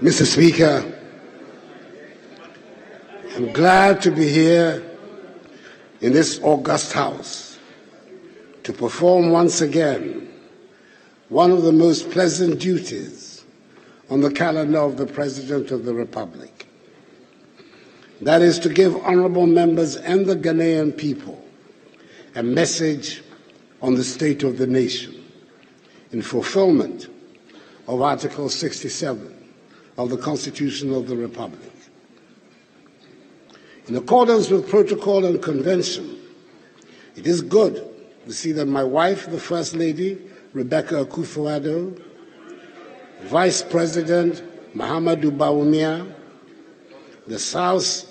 Mr. Speaker, I'm glad to be here in this august house to perform once again one of the most pleasant duties on the calendar of the President of the Republic. That is to give honorable members and the Ghanaian people a message on the state of the nation in fulfillment of Article 67 of the Constitution of the Republic. In accordance with protocol and convention, it is good to see that my wife, the First Lady, Rebecca Akufo-Addo, Vice President Mahamudu Bawumia, the spouse,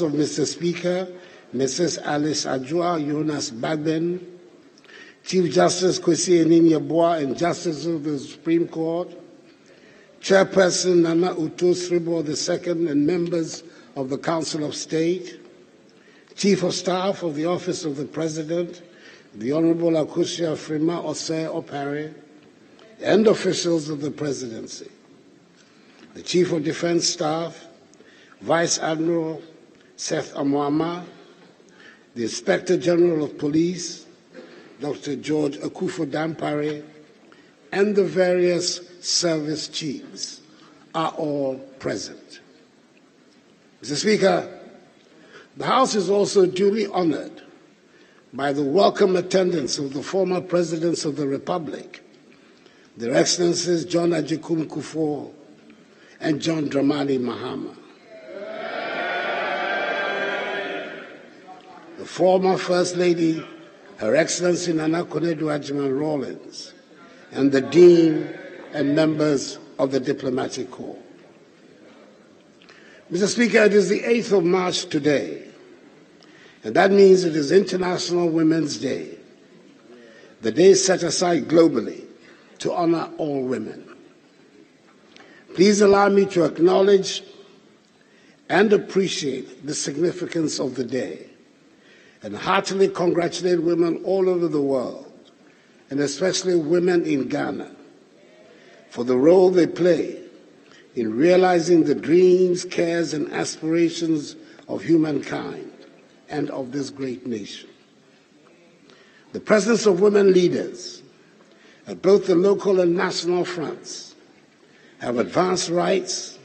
of Mr. Speaker, Mrs. Alice Ajua Jonas Bagbin, Chief Justice Kwesi Anin-Yeboah and Justices of the Supreme Court, Chairperson Nana Otuo Siriboe II and members of the Council of State, Chief of Staff of the Office of the President, the Honorable Akosua Frema Osei Opare, and officials of the Presidency, the Chief of Defense Staff, Vice Admiral Seth Amoama, the Inspector General of Police, Dr. George Akuffo Dampare, and the various service chiefs are all present. Mr. Speaker, the House is also duly honored by the welcome attendance of the former presidents of the Republic, Their Excellencies John Agyekum Kufuor and John Dramani Mahama. The former First Lady, Her Excellency Nana Konadu Agyeman Rawlings, and the Dean and members of the Diplomatic Corps. Mr. Speaker, it is the 8th of March today, and that means it is International Women's Day, the day set aside globally to honor all women. Please allow me to acknowledge and appreciate the significance of the day and heartily congratulate women all over the world, and especially women in Ghana, for the role they play in realizing the dreams, cares, and aspirations of humankind and of this great nation. The presence of women leaders at both the local and national fronts have advanced rights,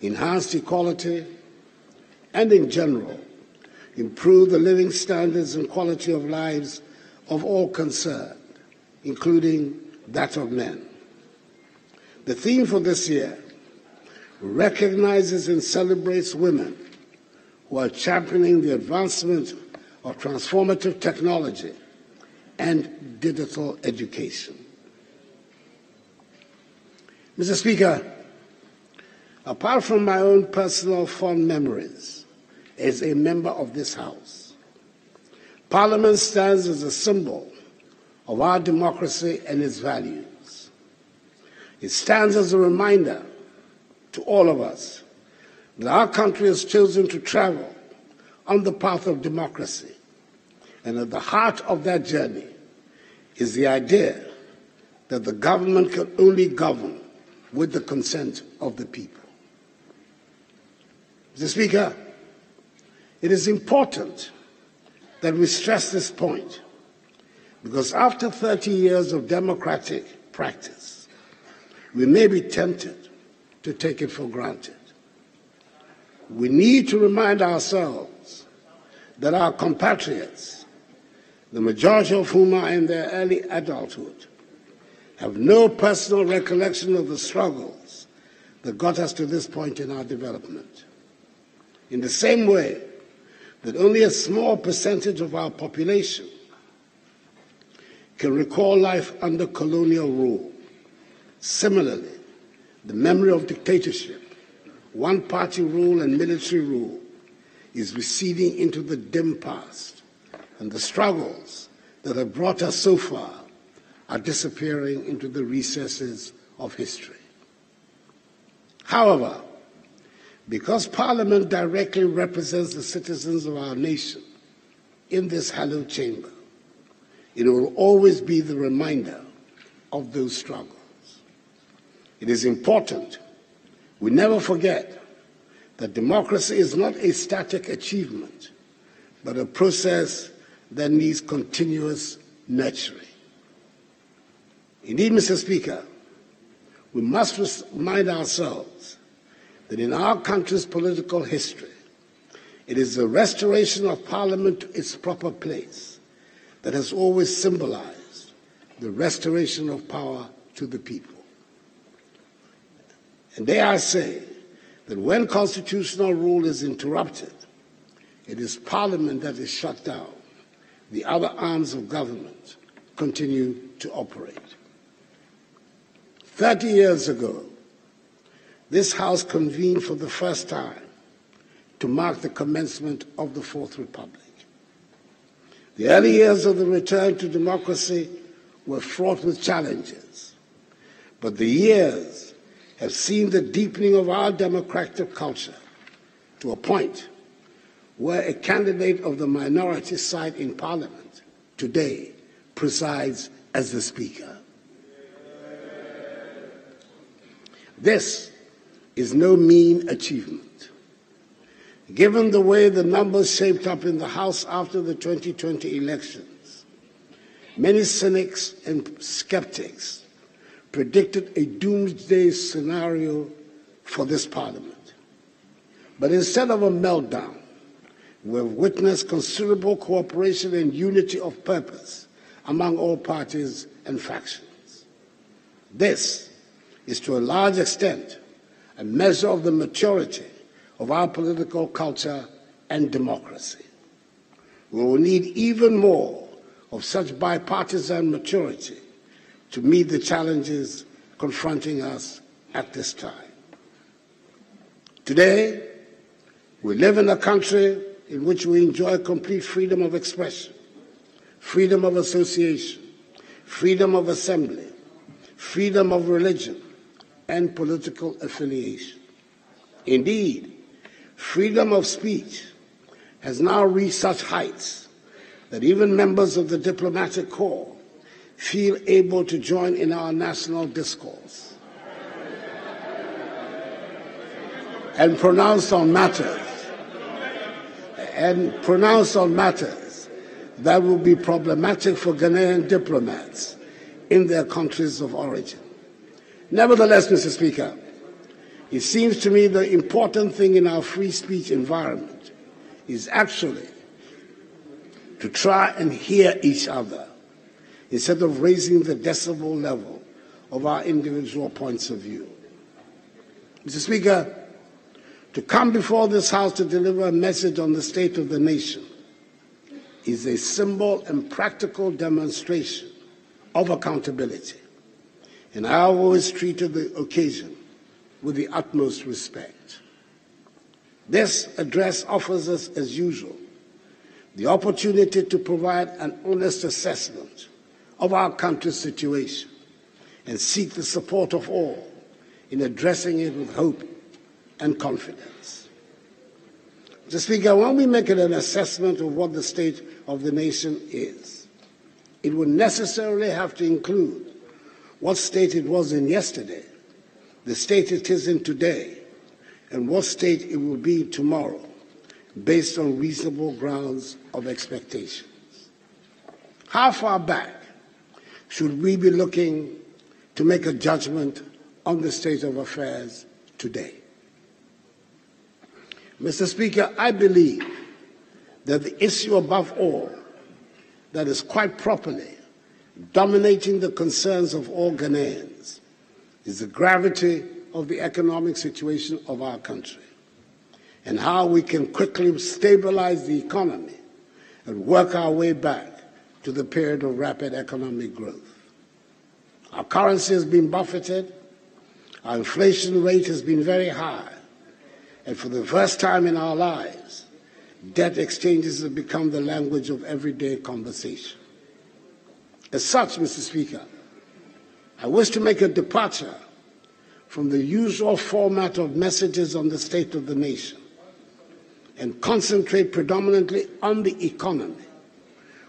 enhanced equality, and in general, improved the living standards and quality of lives of all concerned, including that of men. The theme for this year recognizes and celebrates women who are championing the advancement of transformative technology and digital education. Mr. Speaker, apart from my own personal fond memories as a member of this House, Parliament stands as a symbol of our democracy and its values. It stands as a reminder to all of us that our country has chosen to travel on the path of democracy. And at the heart of that journey is the idea that the government can only govern with the consent of the people. Mr. Speaker, it is important that we stress this point because after 30 years of democratic practice, we may be tempted to take it for granted. We need to remind ourselves that our compatriots, the majority of whom are in their early adulthood, have no personal recollection of the struggles that got us to this point in our development. In the same way that only a small percentage of our population can recall life under colonial rule, similarly, the memory of dictatorship, one party rule, and military rule is receding into the dim past, and the struggles that have brought us so far are disappearing into the recesses of history. However, because Parliament directly represents the citizens of our nation in this hallowed chamber, it will always be the reminder of those struggles. It is important We never forget that democracy is not a static achievement, but a process that needs continuous nurturing. Indeed, Mr. Speaker, we must remind ourselves that in our country's political history, it is the restoration of Parliament to its proper place that has always symbolized the restoration of power to the people. And dare I say that when constitutional rule is interrupted, it is Parliament that is shut down. The other arms of government continue to operate. Thirty years ago, this House convened for the first time to mark the commencement of the Fourth Republic. The early years of the return to democracy were fraught with challenges, but the years have seen the deepening of our democratic culture to a point where a candidate of the minority side in Parliament today presides as the Speaker. This is no mean achievement. Given the way the numbers shaped up in the House after the 2020 elections, many cynics and skeptics predicted a doomsday scenario for this parliament. But instead of a meltdown, we've witnessed considerable cooperation and unity of purpose among all parties and factions. This is to a large extent a measure of the maturity of our political culture and democracy. We will need even more of such bipartisan maturity to meet the challenges confronting us at this time. Today, we live in a country in which we enjoy complete freedom of expression, freedom of association, freedom of assembly, freedom of religion, and political affiliation. Indeed, freedom of speech has now reached such heights that even members of the diplomatic corps feel able to join in our national discourse and pronounce on matters and pronounce on matters that will be problematic for Ghanaian diplomats in their countries of origin. Nevertheless, Mr. Speaker, it seems to me the important thing in our free speech environment is actually to try and hear each other instead of raising the decibel level of our individual points of view. Mr. Speaker, to come before this House to deliver a message on the state of the nation is a symbol and practical demonstration of accountability. And I always treated the occasion with the utmost respect. This address offers us, as usual, the opportunity to provide an honest assessment of our country's situation and seek the support of all in addressing it with hope and confidence. Mr. Speaker, when we make an assessment of what the state of the nation is, it will necessarily have to include what state it was in yesterday the state it is in today and what state it will be tomorrow based on reasonable grounds of expectations. How far back should we be looking to make a judgment on the state of affairs today? Mr. Speaker, I believe that the issue above all that is quite properly dominating the concerns of all Ghanaians is the gravity of the economic situation of our country and how we can quickly stabilize the economy and work our way back to the period of rapid economic growth. Our currency has been buffeted, our inflation rate has been very high, and for the first time in our lives, debt exchanges have become the language of everyday conversation. As such, Mr. Speaker, I wish to make a departure from the usual format of messages on the state of the nation and concentrate predominantly on the economy,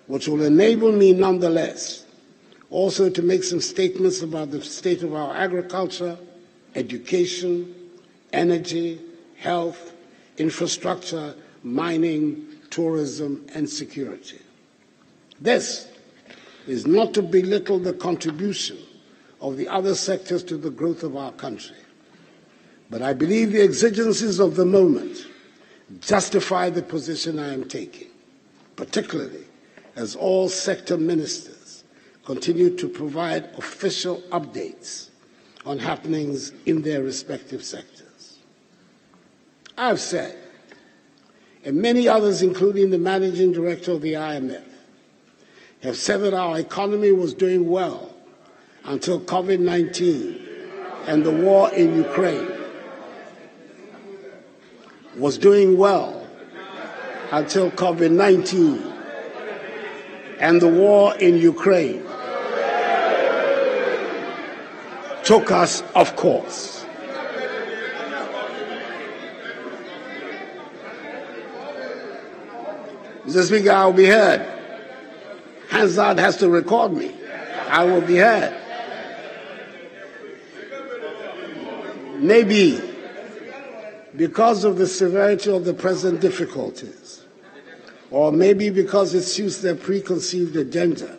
which will enable me nonetheless also to make some statements about the state of our agriculture, education, energy, health, infrastructure, mining, tourism, and security. This is not to belittle the contribution of the other sectors to the growth of our country. But I believe the exigencies of the moment justify the position I am taking, particularly as all sector ministers continue to provide official updates on happenings in their respective sectors. I've said, and many others, including the managing director of the IMF, have said that our economy was doing well until COVID 19 and the war in Ukraine was doing well until COVID 19 and the war in Ukraine took us off course. Mr. Speaker, I will be heard. Hansard has to record me. I will be heard. Maybe because of the severity of the present difficulties, or maybe because it suits their preconceived agenda,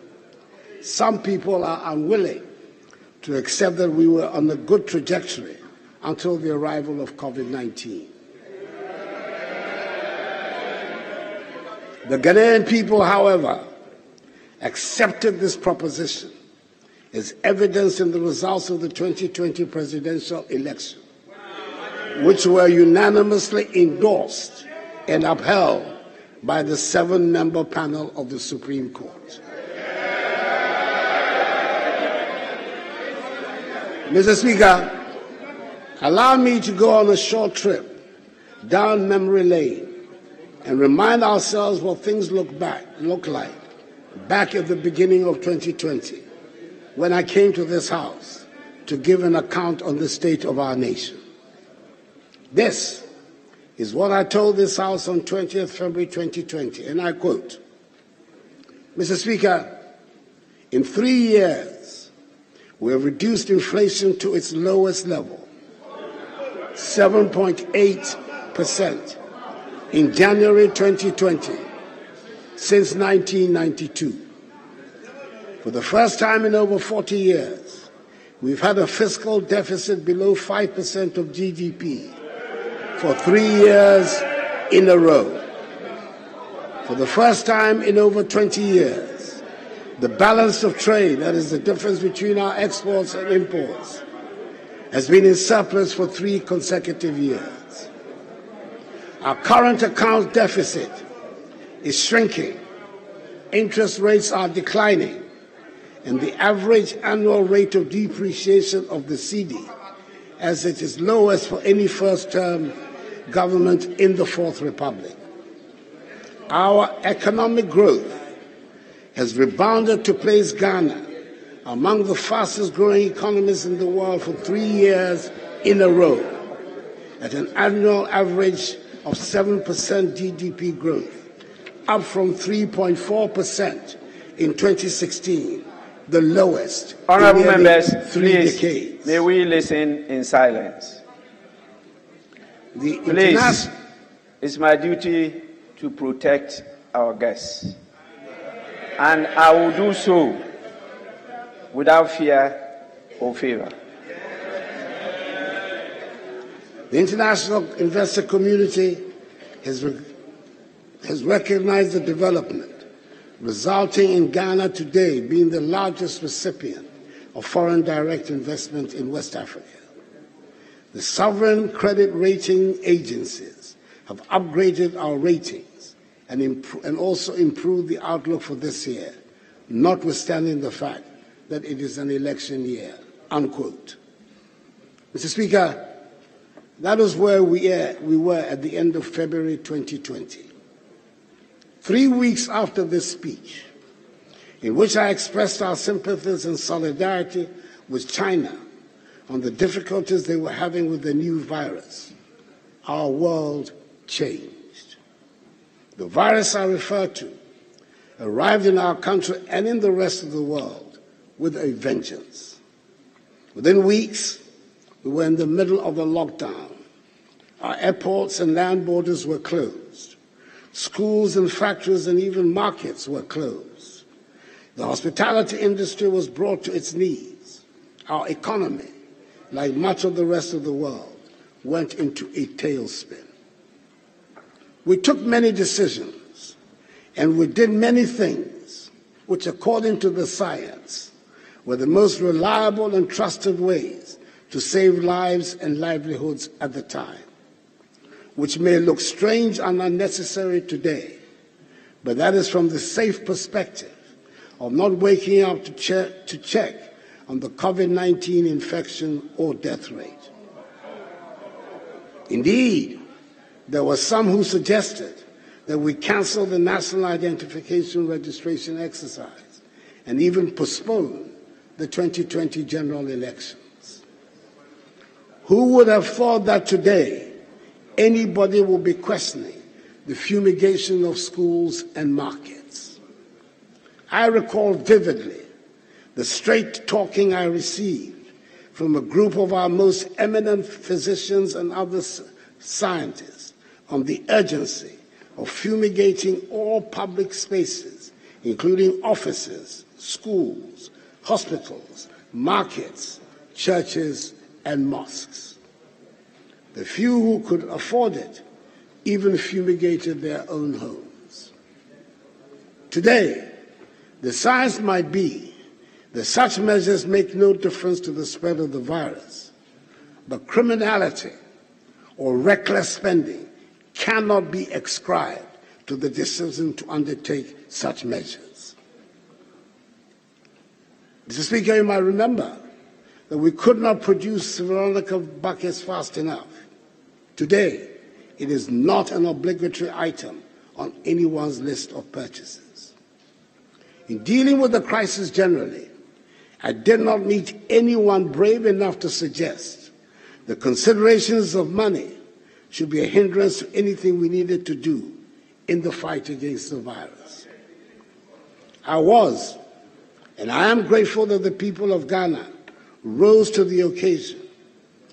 some people are unwilling to accept that we were on a good trajectory until the arrival of COVID 19. The Ghanaian people, however, accepted this proposition as evidenced in the results of the 2020 presidential election, which were unanimously endorsed and upheld by the seven member panel of the Supreme Court. Mr. Speaker, allow me to go on a short trip down memory lane and remind ourselves what things look back look like back at the beginning of 2020 when I came to this house to give an account on the state of our nation. This is what I told this house on 20th February 2020, and I quote Mr. Speaker, in three years, we have reduced inflation to its lowest level, 7.8% in January 2020 since 1992. For the first time in over 40 years, we've had a fiscal deficit below 5% of GDP for three years in a row. For the first time in over 20 years, the balance of trade, that is the difference between our exports and imports, has been in surplus for three consecutive years. Our current account deficit is shrinking, interest rates are declining, and the average annual rate of depreciation of the cedi, as it is lowest for any first term government in the Fourth Republic. Our economic growth has rebounded to place Ghana among the fastest growing economies in the world for three years in a row, at an annual average of 7% GDP growth up from 3.4% in 2016, the lowest nearly members, three please, decades. may we listen in silence? The Please, it's my duty to protect our guests. And I will do so without fear or favor. the international investor community has, re- has recognized the development, resulting in Ghana today being the largest recipient of foreign direct investment in West Africa. The sovereign credit rating agencies have upgraded our ratings and, and also improved the outlook for this year, notwithstanding the fact that it is an election year. Unquote. Mr. Speaker, that is where we, we were at the end of February 2020. Three weeks after this speech, in which I expressed our sympathies and solidarity with China on the difficulties they were having with the new virus, our world changed. The virus I refer to arrived in our country and in the rest of the world with a vengeance. Within weeks, we were in the middle of a lockdown, Our airports and land borders were closed. Schools and factories and even markets were closed. The hospitality industry was brought to its knees. Our economy, like much of the rest of the world, went into a tailspin. We took many decisions and we did many things which, according to the science, were the most reliable and trusted ways to save lives and livelihoods at the time, which may look strange and unnecessary today, but that is from the safe perspective of not waking up to check, to check on the COVID 19 infection or death rate. Indeed, there were some who suggested that we cancel the national identification registration exercise and even postpone the 2020 general elections. Who would have thought that today anybody will be questioning the fumigation of schools and markets? I recall vividly the straight talking I received from a group of our most eminent physicians and other scientists on the urgency of fumigating all public spaces, including offices, schools, hospitals, markets, churches, and mosques. The few who could afford it even fumigated their own homes. Today, the science might be that such measures make no difference to the spread of the virus, but criminality or reckless spending cannot be ascribed to the decision to undertake such measures. Mr. Speaker, you might remember that we could not produce Veronica buckets fast enough. Today, it is not an obligatory item on anyone's list of purchases. In dealing with the crisis generally, I did not meet anyone brave enough to suggest the considerations of money should be a hindrance to anything we needed to do in the fight against the virus. I was, and I am grateful that the people of Ghana rose to the occasion,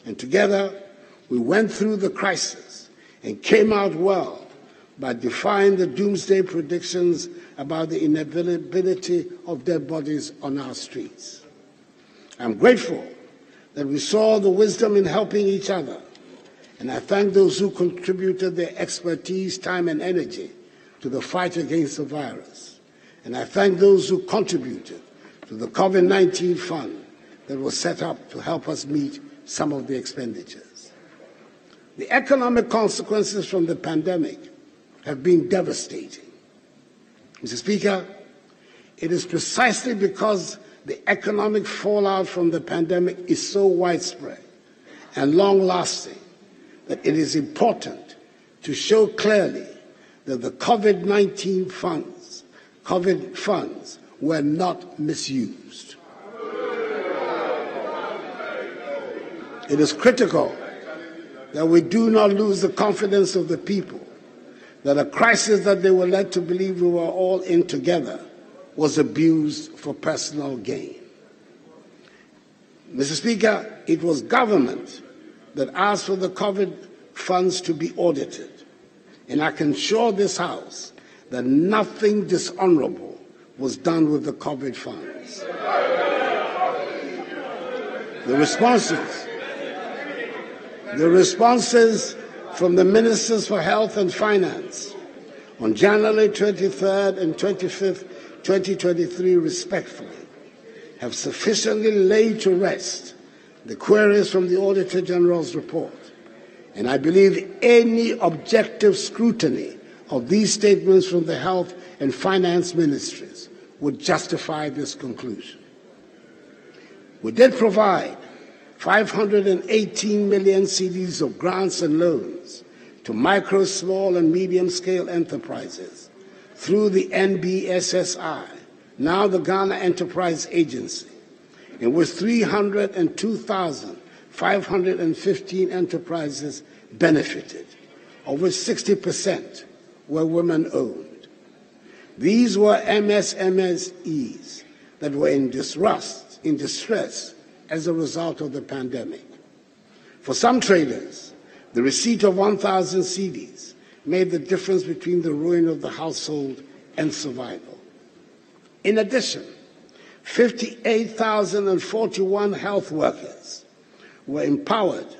and together we went through the crisis and came out well by defying the doomsday predictions about the inevitability of dead bodies on our streets. I'm grateful that we saw the wisdom in helping each other, and I thank those who contributed their expertise, time, and energy to the fight against the virus. And I thank those who contributed to the COVID 19 fund that was set up to help us meet some of the expenditures. The economic consequences from the pandemic have been devastating. Mr. Speaker, it is precisely because the economic fallout from the pandemic is so widespread and long lasting that it is important to show clearly that the COVID 19 funds, COVID funds, were not misused. It is critical that we do not lose the confidence of the people that a crisis that they were led to believe we were all in together was abused for personal gain. Mr. Speaker, it was government that asked for the COVID funds to be audited. And I can assure this House that nothing dishonorable was done with the COVID funds. The responses, the responses from the ministers for health and finance on January 23rd and 25th 2023 respectfully have sufficiently laid to rest the queries from the Auditor General's report. And I believe any objective scrutiny of these statements from the Health and Finance Ministries would justify this conclusion. We did provide 518 million cedis of grants and loans to micro, small, and medium scale enterprises through the NBSSI, now the Ghana Enterprise Agency, in which 302,515 enterprises benefited, of which 60% were women owned. These were MSMEs that were in distress, in distress as a result of the pandemic. For some traders, The receipt of 1,000 cedis made the difference between the ruin of the household and survival. In addition, 58,041 health workers were empowered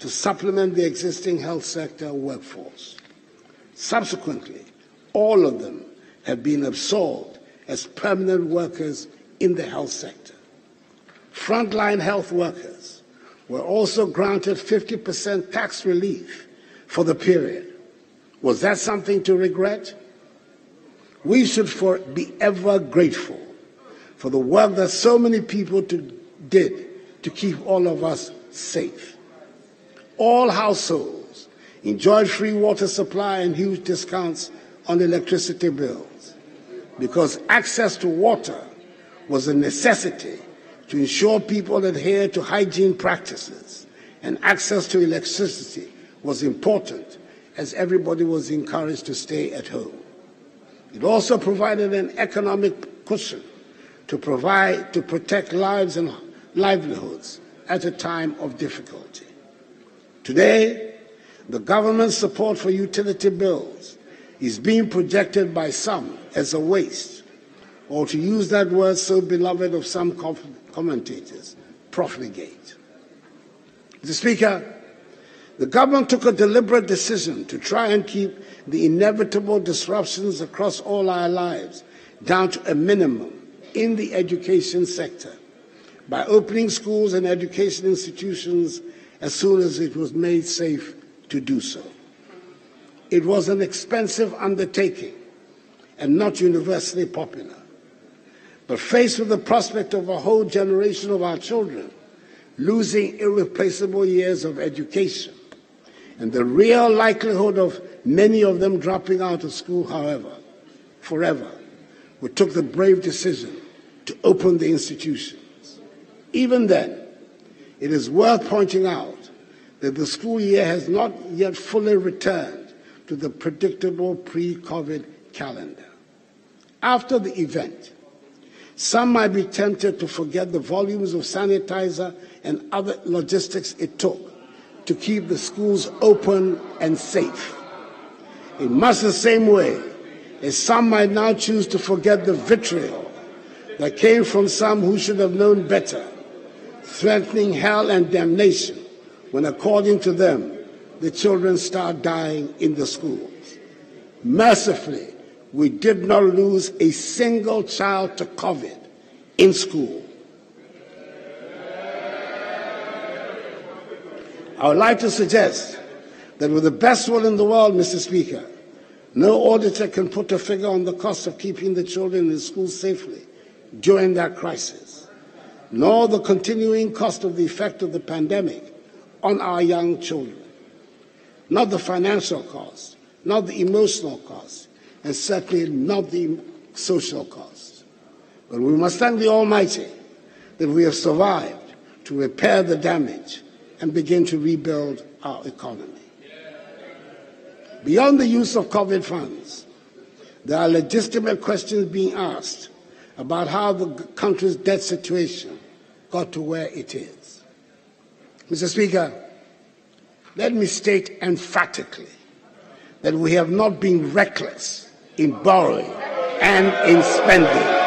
to supplement the existing health sector workforce. Subsequently, all of them have been absorbed as permanent workers in the health sector. Frontline health workers were also granted 50% tax relief for the period. Was that something to regret? We should for, be ever grateful for the work that so many people to, did to keep all of us safe. All households enjoyed free water supply and huge discounts on electricity bills because access to water was a necessity to ensure people adhere to hygiene practices and access to electricity was important as everybody was encouraged to stay at home. It also provided an economic cushion to provide to protect lives and livelihoods at a time of difficulty. Today, the government's support for utility bills is being projected by some as a waste, or to use that word so beloved of some commentators, profligate. Mr. Speaker, the government took a deliberate decision to try and keep the inevitable disruptions across all our lives down to a minimum in the education sector by opening schools and education institutions as soon as it was made safe to do so. It was an expensive undertaking and not universally popular. But faced with the prospect of a whole generation of our children losing irreplaceable years of education and the real likelihood of many of them dropping out of school, however, forever, we took the brave decision to open the institutions. Even then, it is worth pointing out that the school year has not yet fully returned to the predictable pre COVID calendar. After the event, some might be tempted to forget the volumes of sanitizer and other logistics it took to keep the schools open and safe. In much the same way as some might now choose to forget the vitriol that came from some who should have known better, threatening hell and damnation when, according to them, the children start dying in the schools. Mercifully, we did not lose a single child to COVID in school. I would like to suggest that with the best will in the world, Mr. Speaker, no auditor can put a figure on the cost of keeping the children in school safely during that crisis, nor the continuing cost of the effect of the pandemic on our young children. Not the financial cost, not the emotional cost, and certainly not the social cost. But we must thank the Almighty that we have survived to repair the damage and begin to rebuild our economy. Beyond the use of COVID funds, there are legitimate questions being asked about how the country's debt situation got to where it is. Mr. Speaker, let me state emphatically that we have not been reckless in borrowing and in spending.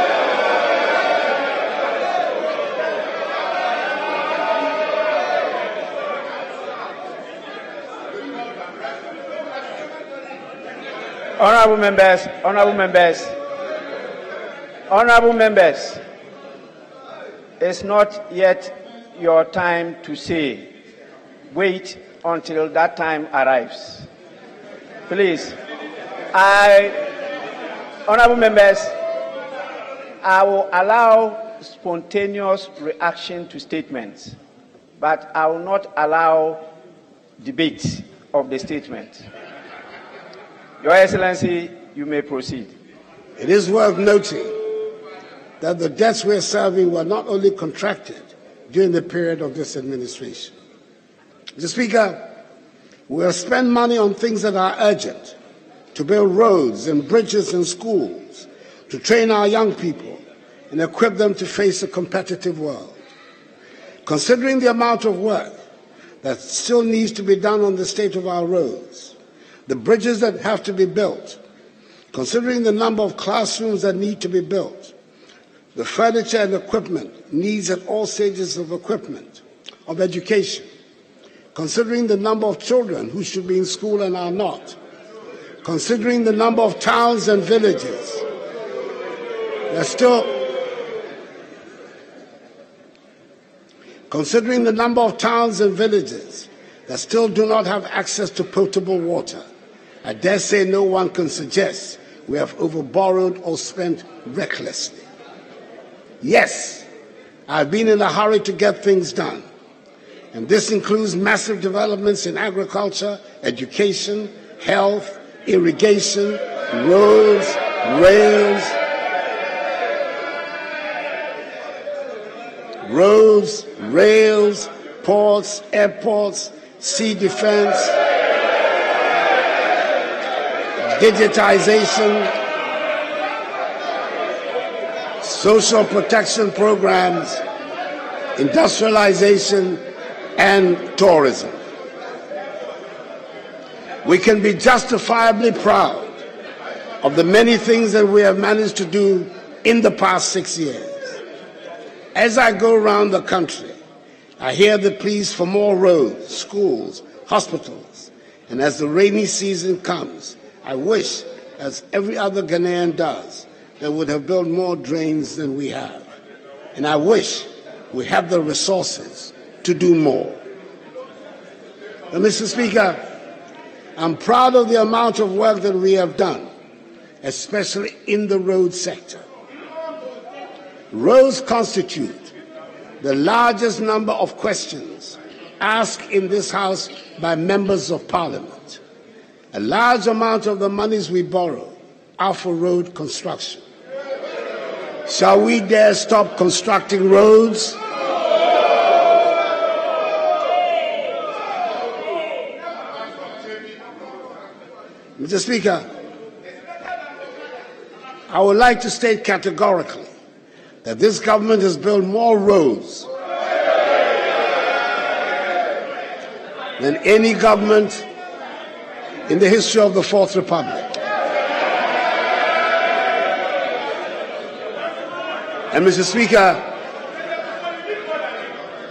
Honorable members, honorable members, honorable members, it's not yet your time to say. Wait until that time arrives. Please, I, honorable members, I will allow spontaneous reaction to statements, but I will not allow debate of the statement. Your Excellency, you may proceed. It is worth noting that the debts we're serving were not only contracted during the period of this administration. Mr. Speaker, we have spent money on things that are urgent to build roads and bridges and schools, to train our young people and equip them to face a competitive world. Considering the amount of work that still needs to be done on the state of our roads, the bridges that have to be built, considering the number of classrooms that need to be built, the furniture and equipment needs at all stages of equipment, of education, considering the number of children who should be in school and are not, considering the number of towns and villages that still considering the number of towns and villages that still do not have access to potable water, I dare say no one can suggest we have overborrowed or spent recklessly. Yes, I've been in a hurry to get things done. And this includes massive developments in agriculture, education, health, irrigation, roads, rails, roads, rails, ports, airports, sea defense, digitization, social protection programs, industrialization, and tourism. We can be justifiably proud of the many things that we have managed to do in the past six years. As I go around the country, I hear the pleas for more roads, schools, hospitals. And as the rainy season comes, I wish, as every other Ghanaian does, that would have built more drains than we have. And I wish we have the resources to do more. Mr. Speaker, I'm proud of the amount of work that we have done, especially in the road sector. Roads constitute the largest number of questions asked in this House by members of Parliament. A large amount of the monies we borrow are for road construction. Shall we dare stop constructing roads? Mr. Speaker, I would like to state categorically that this government has built more roads than any government in the history of the Fourth Republic. And Mr. Speaker,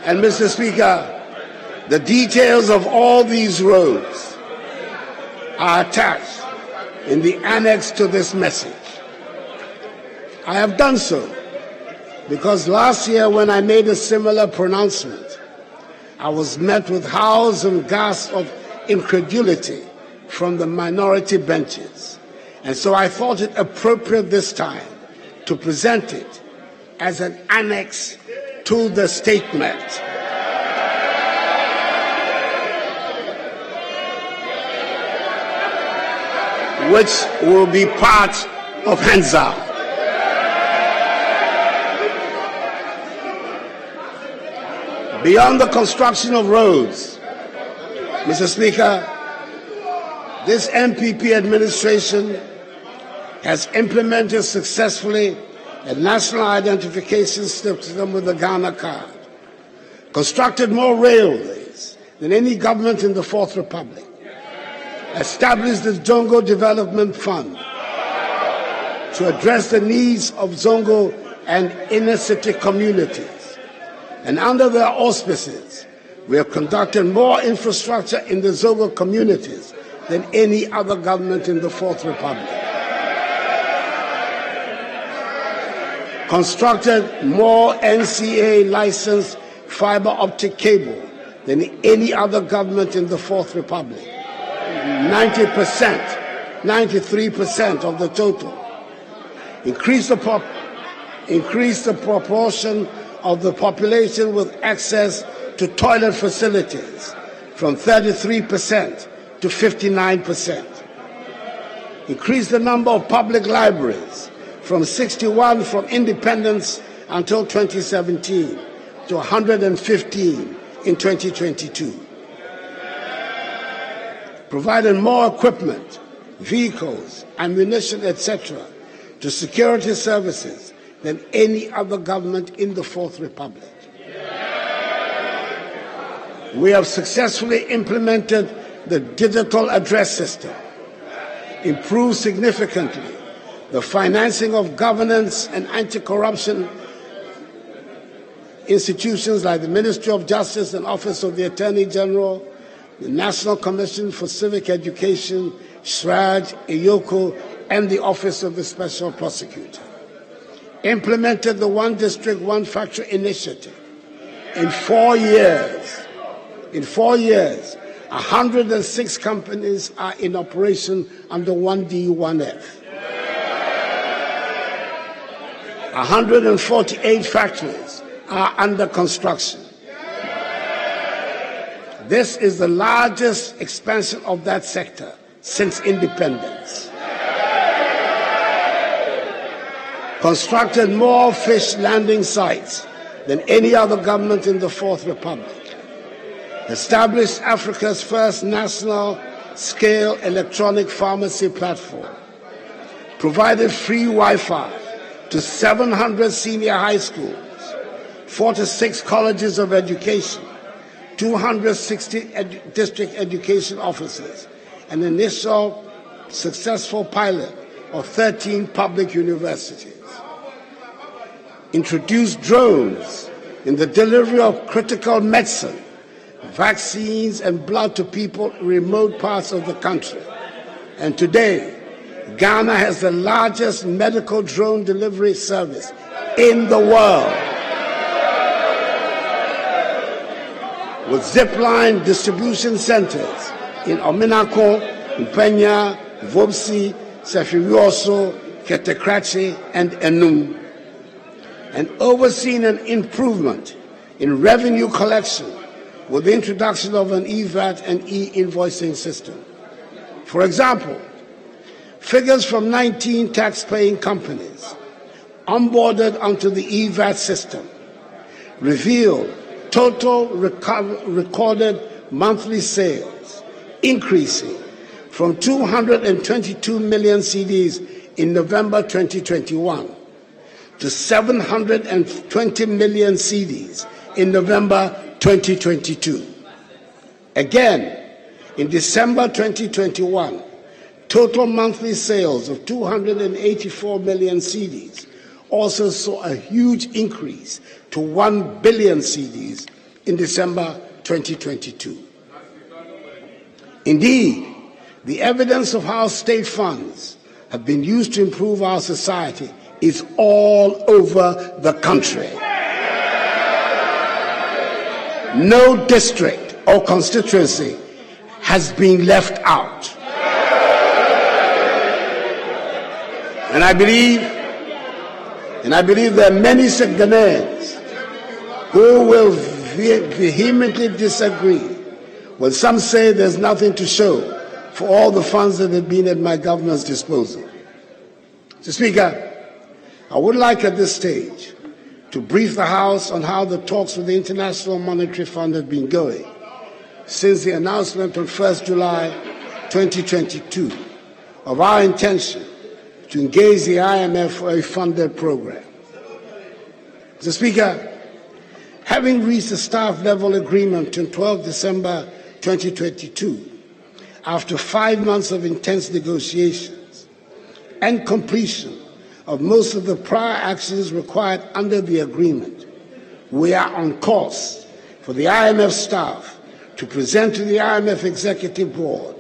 and Mr. Speaker, the details of all these roads are attached in the annex to this message. I have done so because last year, when I made a similar pronouncement, I was met with howls and gasps of incredulity from the minority benches. And so I thought it appropriate this time to present it as an annex to the statement. Which will be part of Hansard. Beyond the construction of roads, Mr. Speaker, this NPP administration has implemented successfully a national identification system with the Ghana card, constructed more railways than any government in the Fourth Republic, established the Zongo Development Fund to address the needs of Zongo and inner city communities and under their auspices, we have conducted more infrastructure in the Zongo communities than any other government in the Fourth Republic. Constructed more NCA licensed fiber optic cable than any other government in the Fourth Republic. 90%, 93% of the total. Increase the, pop, increase the proportion of the population with access to toilet facilities from 33% to 59%. Increase the number of public libraries from 61 from independence until 2017 to 115 in 2022. Providing more equipment, vehicles, ammunition, etc., to security services than any other government in the Fourth Republic. We have successfully implemented the digital address system, improved significantly the financing of governance and anti corruption institutions like the Ministry of Justice and Office of the Attorney General, the National Commission for Civic Education, CHRAJ, EOCO, and the Office of the Special Prosecutor. Implemented the One District, One Factory initiative. In four years, in four years, 106 companies are in operation under 1D, 1F. 148 factories are under construction. This is the largest expansion of that sector since independence. Constructed more fish landing sites than any other government in the Fourth Republic. Established Africa's first national scale electronic pharmacy platform. Provided free Wi Fi to 700 senior high schools, 46 colleges of education, 260 ed- district education offices, an initial successful pilot of 13 public universities. Introduced drones in the delivery of critical medicine, vaccines, and blood to people in remote parts of the country. And today, Ghana has the largest medical drone delivery service in the world. With zipline distribution centers in Omenako, Mpanya, Vobsi, Sefwi Wiawso, Ketekrachi, and Enum, and overseen an improvement in revenue collection with the introduction of an EVAT and e-invoicing system. For example, Figures from 19 tax-paying companies onboarded onto the EVAT system reveal total recorded monthly sales increasing from 222 million cedis in November 2021 to 720 million cedis in November 2022. Again, in December 2021, Total monthly sales of 284 million cedis also saw a huge increase to 1 billion cedis in December 2022. Indeed, the evidence of how state funds have been used to improve our society is all over the country. No district or constituency has been left out. And I believe, and I believe there are many Ghanaians who will vehemently disagree when some say there's nothing to show for all the funds that have been at my government's disposal. Mr. Speaker, I would like at this stage to brief the House on how the talks with the International Monetary Fund have been going since the announcement on 1st July 2022 of our intention to engage the IMF for a funded program. Mr. Speaker, having reached a staff level agreement on 12 December 2022, after five months of intense negotiations and completion of most of the prior actions required under the agreement, we are on course for the IMF staff to present to the IMF Executive Board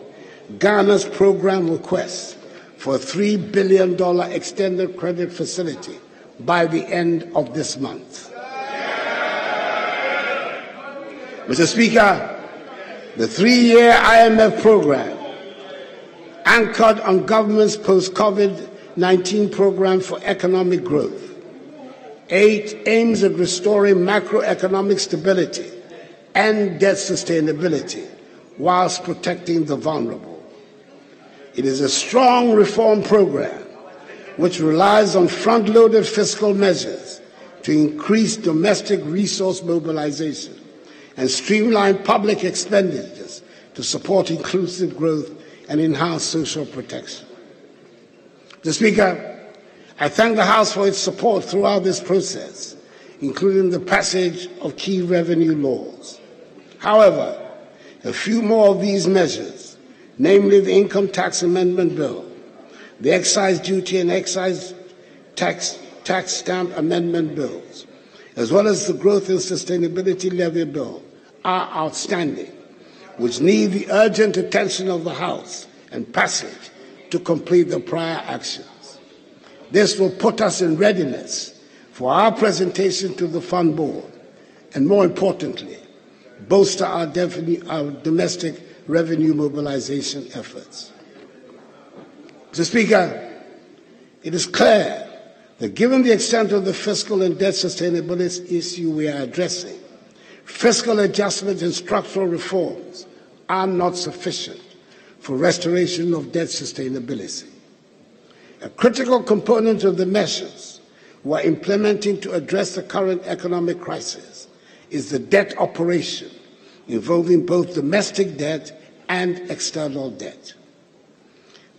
Ghana's program request for a $3 billion extended credit facility by the end of this month. Mr. Speaker, the three year IMF program, anchored on government's post COVID 19 program for economic growth, eight aims at restoring macroeconomic stability and debt sustainability whilst protecting the vulnerable. It is a strong reform program which relies on front loaded fiscal measures to increase domestic resource mobilization and streamline public expenditures to support inclusive growth and enhance social protection. Mr. Speaker, I thank the House for its support throughout this process, including the passage of key revenue laws. However, a few more of these measures, namely the Income Tax Amendment Bill, the Excise Duty and Excise Tax, tax Stamp Amendment Bills, as well as the Growth and Sustainability Levy Bill, are outstanding, which need the urgent attention of the House and passage to complete the prior actions. This will put us in readiness for our presentation to the Fund Board, and more importantly, bolster our, our domestic revenue mobilization efforts. Mr. Speaker, it is clear that given the extent of the fiscal and debt sustainability issue we are addressing, fiscal adjustments and structural reforms are not sufficient for restoration of debt sustainability. A critical component of the measures we are implementing to address the current economic crisis is the debt operation involving both domestic debt and external debt.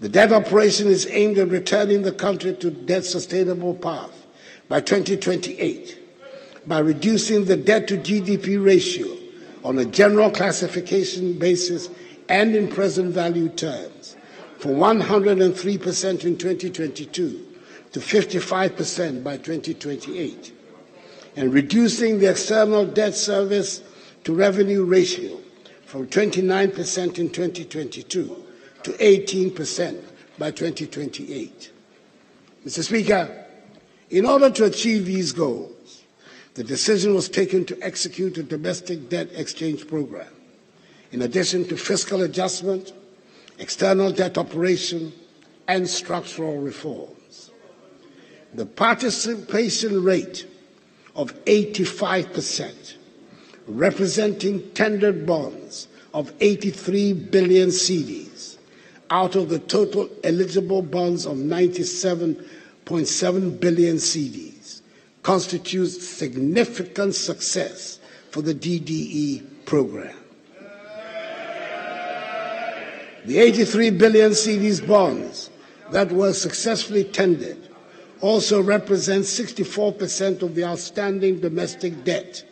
The debt operation is aimed at returning the country to debt sustainable path by 2028 by reducing the debt to GDP ratio on a general classification basis and in present value terms from 103% in 2022 to 55% by 2028 and reducing the external debt service to revenue ratio from 29% in 2022 to 18% by 2028. Mr. Speaker, in order to achieve these goals, the decision was taken to execute a domestic debt exchange program. In addition to fiscal adjustment, external debt operation, and structural reforms. The participation rate of 85%, representing tendered bonds of 83 billion cedis out of the total eligible bonds of 97.7 billion cedis constitutes significant success for the DDE program. The 83 billion cedis bonds that were successfully tendered also represent 64% of the outstanding domestic debt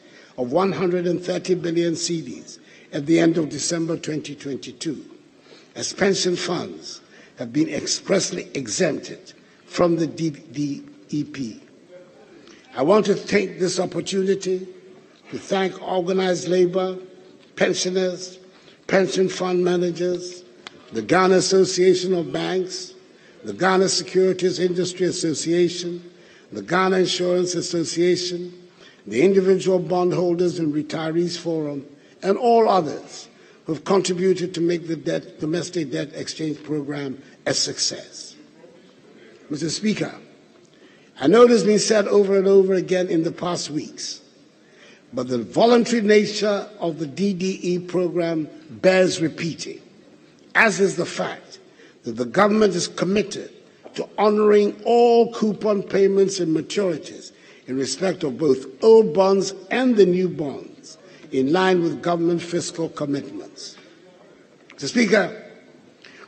of 130 billion cedis at the end of December 2022, as pension funds have been expressly exempted from the DDEP. I want to take this opportunity to thank organized labor, pensioners, pension fund managers, the Ghana Association of Banks, the Ghana Securities Industry Association, the Ghana Insurance Association, the Individual Bondholders and Retirees Forum, and all others who have contributed to make the debt, domestic debt exchange program a success. Mr. Speaker, I know it has been said over and over again in the past weeks, but the voluntary nature of the DDE program bears repeating, as is the fact that the government is committed to honoring all coupon payments and maturities in respect of both old bonds and the new bonds in line with government fiscal commitments. Mr. Speaker,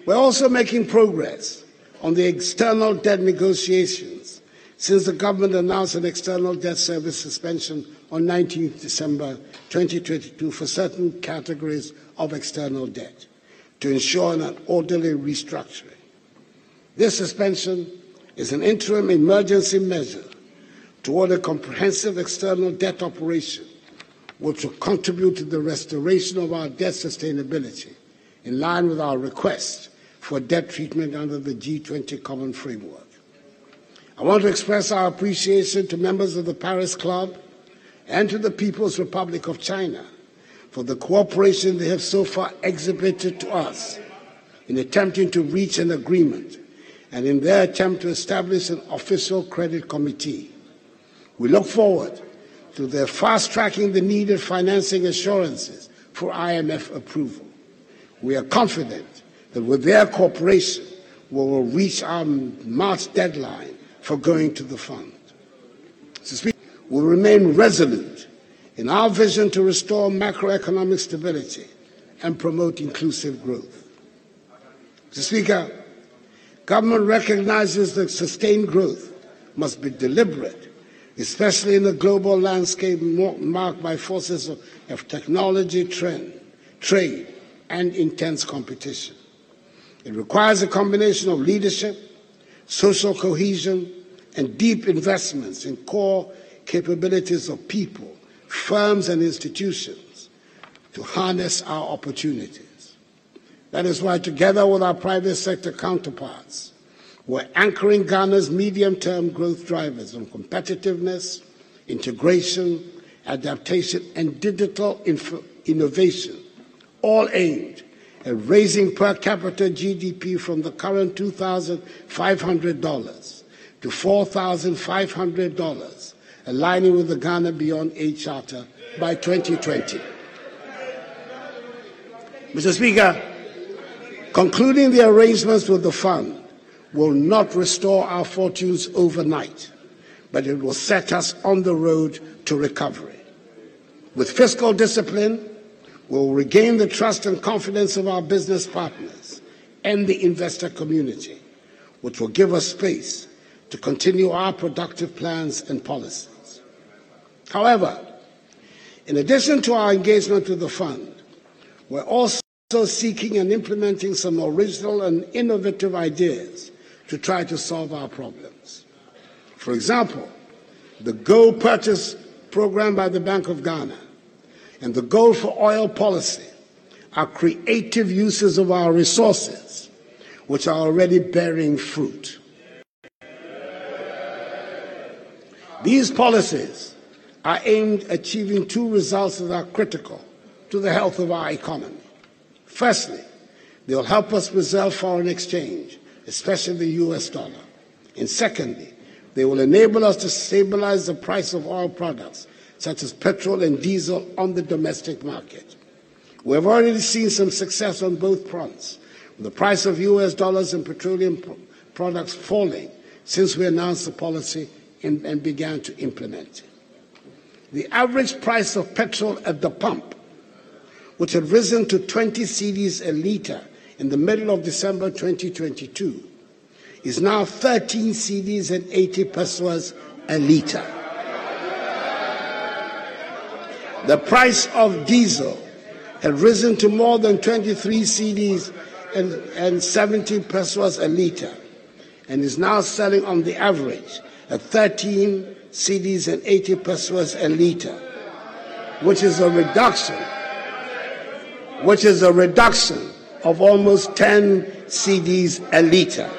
we're also making progress on the external debt negotiations since the government announced an external debt service suspension on 19 December 2022 for certain categories of external debt to ensure an orderly restructuring. This suspension is an interim emergency measure toward a comprehensive external debt operation which will contribute to the restoration of our debt sustainability in line with our request for debt treatment under the G20 Common Framework. I want to express our appreciation to members of the Paris Club and to the People's Republic of China for the cooperation they have so far exhibited to us in attempting to reach an agreement and in their attempt to establish an official credit committee we look forward to their fast tracking the needed financing assurances for IMF approval. We are confident that with their cooperation, we will reach our March deadline for going to the fund. Speaker, We remain resolute in our vision to restore macroeconomic stability and promote inclusive growth. Mr. Speaker, government recognizes that sustained growth must be deliberate especially in a global landscape marked by forces of, technology, trend, trade, and intense competition. It requires a combination of leadership, social cohesion, and deep investments in core capabilities of people, firms, and institutions to harness our opportunities. That is why, together with our private sector counterparts, we're anchoring Ghana's medium term growth drivers on competitiveness, integration, adaptation, and digital innovation, all aimed at raising per capita GDP from the current $2,500 to $4,500, aligning with the Ghana Beyond Aid Charter by 2020. Mr. Speaker, concluding the arrangements with the fund will not restore our fortunes overnight, but it will set us on the road to recovery. With fiscal discipline, we'll regain the trust and confidence of our business partners and the investor community, which will give us space to continue our productive plans and policies. However, in addition to our engagement with the fund, we're also seeking and implementing some original and innovative ideas to try to solve our problems. For example, the gold purchase program by the Bank of Ghana and the gold for oil policy are creative uses of our resources which are already bearing fruit. These policies are aimed at achieving two results that are critical to the health of our economy. Firstly, they will help us preserve foreign exchange, especially the US dollar. And secondly, they will enable us to stabilize the price of oil products, such as petrol and diesel, on the domestic market. We have already seen some success on both fronts, with the price of US dollars and petroleum products falling since we announced the policy in, and began to implement it. The average price of petrol at the pump, which had risen to 20 cedis a litre in the middle of December 2022, is now 13 cedis and 80 pesewas a litre. The price of diesel had risen to more than 23 cedis and, and 70 pesewas a litre and is now selling on the average at 13 cedis and 80 pesewas a litre, which is a reduction, which is a reduction of almost 10 cedis a litre.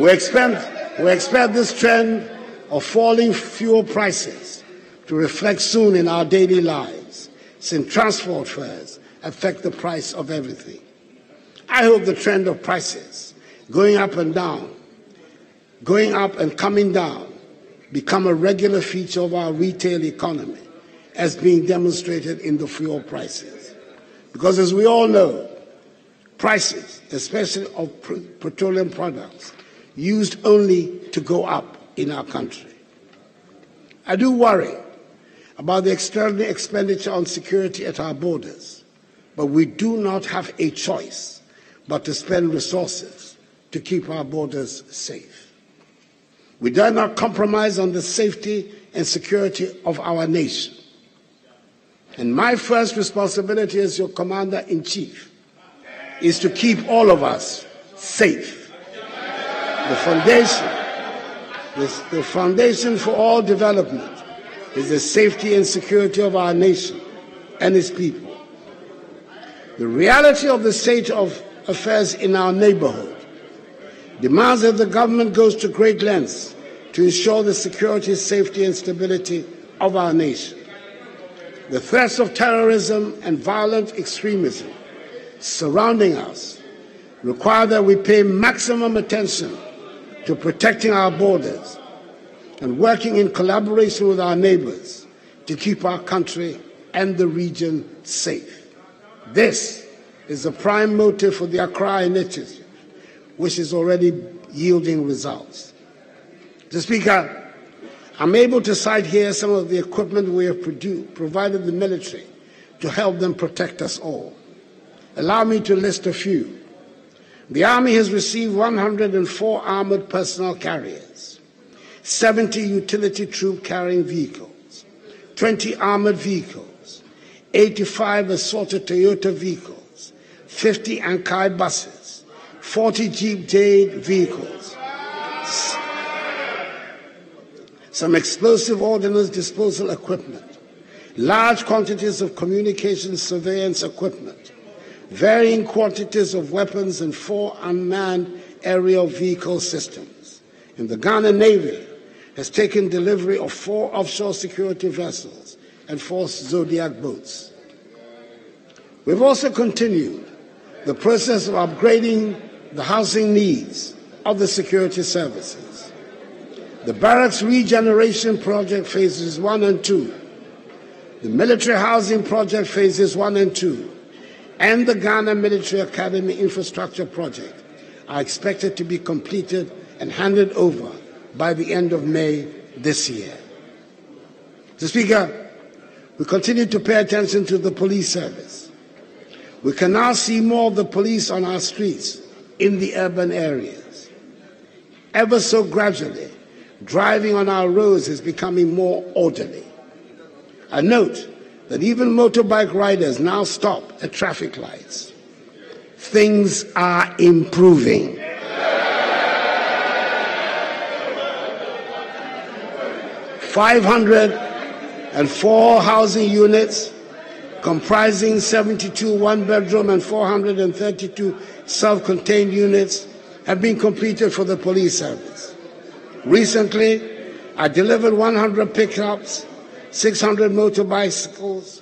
We expect, we expect this trend of falling fuel prices to reflect soon in our daily lives, since transport fares affect the price of everything. I hope the trend of prices going up and down going up and coming down become a regular feature of our retail economy, as being demonstrated in the fuel prices. Because as we all know, prices, especially of petroleum products, used only to go up in our country. I do worry about the extraordinary expenditure on security at our borders, but we do not have a choice but to spend resources to keep our borders safe. We dare not compromise on the safety and security of our nation. And my first responsibility as your commander in chief is to keep all of us safe. The foundation, the, the foundation for all development is the safety and security of our nation and its people. The reality of the state of affairs in our neighborhood demands that the government goes to great lengths to ensure the security, safety, and stability of our nation. The threats of terrorism and violent extremism surrounding us require that we pay maximum attention to protecting our borders and working in collaboration with our neighbors to keep our country and the region safe. This is the prime motive for the Accra Initiative which is already yielding results. Mr. Speaker, I'm able to cite here some of the equipment we have produced, provided the military to help them protect us all. Allow me to list a few. The Army has received 104 armored personnel carriers, 70 utility troop carrying vehicles, 20 armored vehicles, 85 assorted Toyota vehicles, 50 Ankai buses, 40 Jeep J8 vehicles, some explosive ordnance disposal equipment, large quantities of communications surveillance equipment, varying quantities of weapons, and four unmanned aerial vehicle systems. And the Ghana Navy has taken delivery of four offshore security vessels and four Zodiac boats. We've also continued the process of upgrading the housing needs of the security services. The barracks regeneration project phases one and two, the military housing project phases one and two, and the Ghana Military Academy infrastructure project are expected to be completed and handed over by the end of May this year. Mr. Speaker, we continue to pay attention to the police service. We can now see more of the police on our streets in the urban areas. Ever so gradually, driving on our roads is becoming more orderly. I note that even motorbike riders now stop at traffic lights. Things are improving. Five hundred and four housing units comprising 72 one bedroom and 432 self contained units have been completed for the police service. Recently, I delivered 100 pickups 600 motorbicycles,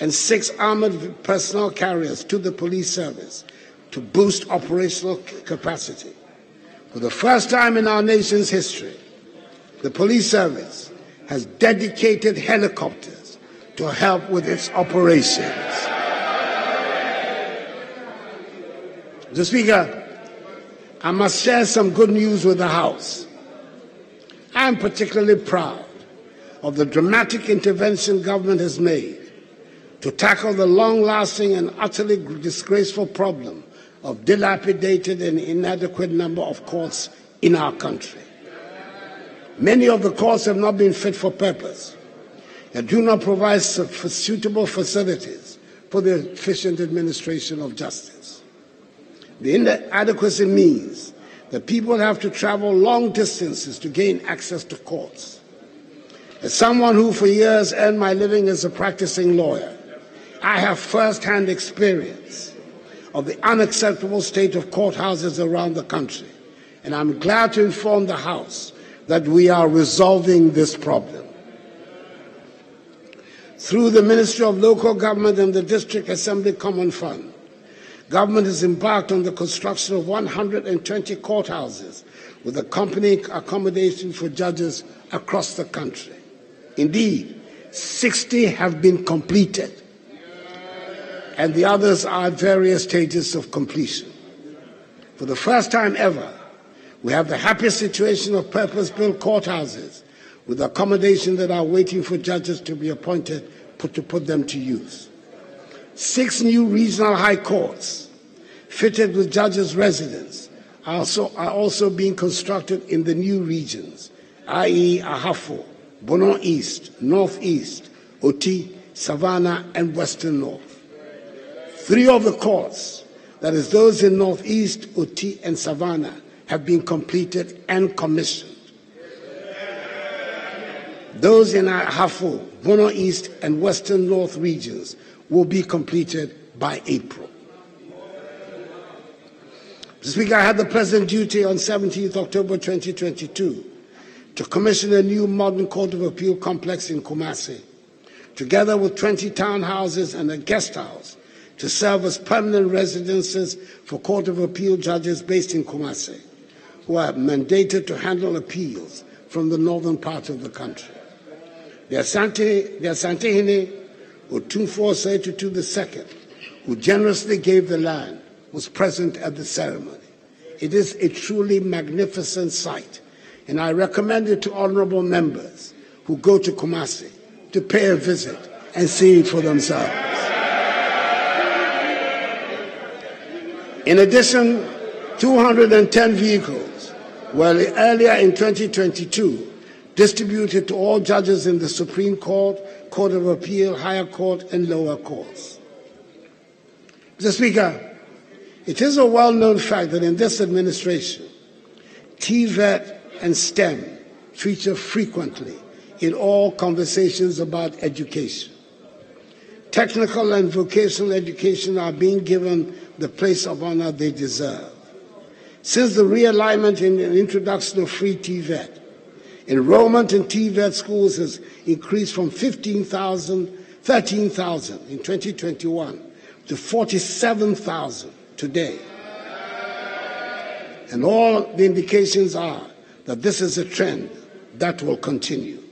and six armored personnel carriers to the police service to boost operational capacity. For the first time in our nation's history, the police service has dedicated helicopters to help with its operations. Mr. Speaker, I must share some good news with the House. I am particularly proud of the dramatic intervention government has made to tackle the long lasting and utterly disgraceful problem of dilapidated and inadequate number of courts in our country. Many of the courts have not been fit for purpose and do not provide suitable facilities for the efficient administration of justice. The inadequacy means that people have to travel long distances to gain access to courts. As someone who for years earned my living as a practicing lawyer, I have first-hand experience of the unacceptable state of courthouses around the country, and I'm glad to inform the House that we are resolving this problem. Through the Ministry of Local Government and the District Assembly Common Fund, government has embarked on the construction of 120 courthouses with accompanying accommodation for judges across the country. Indeed, 60 have been completed, and the others are at various stages of completion. For the first time ever, we have the happy situation of purpose built courthouses with accommodation that are waiting for judges to be appointed put, to put them to use. Six new regional high courts fitted with judges' residence are also, are also being constructed in the new regions, i.e., Ahafo, Bono East, Northeast, Oti, Savannah, and Western North. Three of the courts, that is, those in Northeast, Oti, and Savannah, have been completed and commissioned. Those in Ahafo, Bono East, and Western North regions will be completed by April. This week I had the President duty on 17th October 2022 to commission a new modern Court of Appeal complex in Kumasi, together with 20 townhouses and a guest house to serve as permanent residences for Court of Appeal judges based in Kumasi, who are mandated to handle appeals from the northern part of the country. The Asante, the Otumfuo Osei Tutu II, who generously gave the land, was present at the ceremony. It is a truly magnificent sight and I recommend it to honorable members who go to Kumasi to pay a visit and see it for themselves. In addition, 210 vehicles were earlier in 2022 distributed to all judges in the Supreme Court, Court of Appeal, Higher Court, and lower courts. Mr. Speaker, it is a well known fact that in this administration, TVET and STEM feature frequently in all conversations about education. Technical and vocational education are being given the place of honor they deserve. Since the realignment and introduction of free TVET, enrollment in TVET schools has increased from 15,000, 13,000 in 2021 to 47,000 today. And all the indications are that this is a trend that will continue.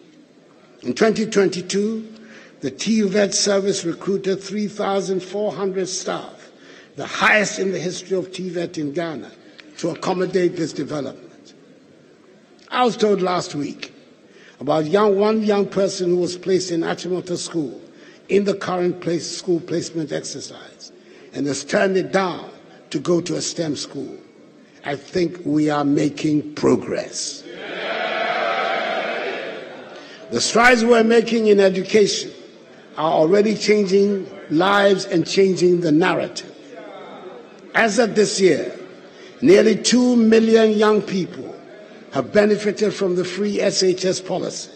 In 2022, the TVET service recruited 3,400 staff, the highest in the history of TVET in Ghana, to accommodate this development. I was told last week about young, one young person who was placed in Achimota School in the current place, school placement exercise and has turned it down to go to a STEM school. I think we are making progress. The strides we're making in education are already changing lives and changing the narrative. As of this year, nearly 2 million young people have benefited from the free SHS policy.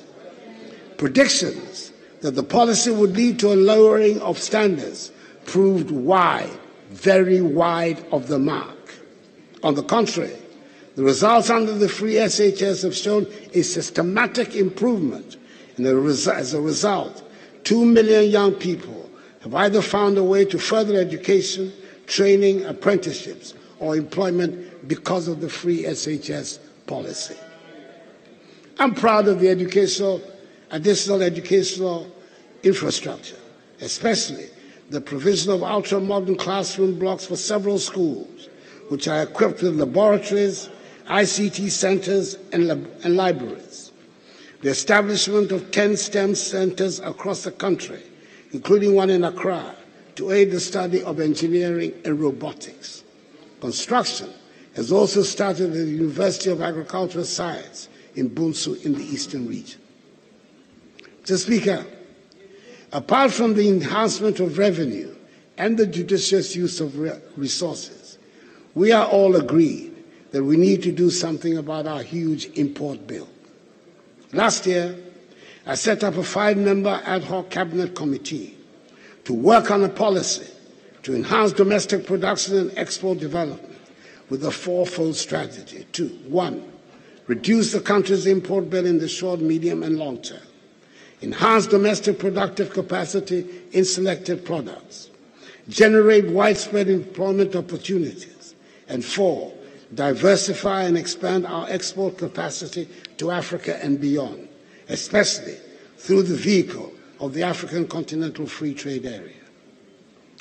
Predictions that the policy would lead to a lowering of standards proved wide, very wide of the mark. On the contrary, the results under the free SHS have shown a systematic improvement, and as a result, Two million young people have either found a way to further education, training, apprenticeships, or employment because of the free SHS policy. I'm proud of the educational, additional educational infrastructure, especially the provision of ultra modern classroom blocks for several schools, which are equipped with laboratories, ICT centers, and, lab- and libraries the establishment of 10 STEM centers across the country, including one in Accra, to aid the study of engineering and robotics. Construction has also started at the University of Agricultural Science in Bunso in the eastern region. Mr. Speaker, apart from the enhancement of revenue and the judicious use of resources, we are all agreed that we need to do something about our huge import bill. Last year, I set up a five member ad hoc cabinet committee to work on a policy to enhance domestic production and export development with a fourfold strategy. Two, one, reduce the country's import bill in the short, medium, and long term, enhance domestic productive capacity in selected products, generate widespread employment opportunities, and four, diversify and expand our export capacity to Africa and beyond, especially through the vehicle of the African Continental Free Trade Area.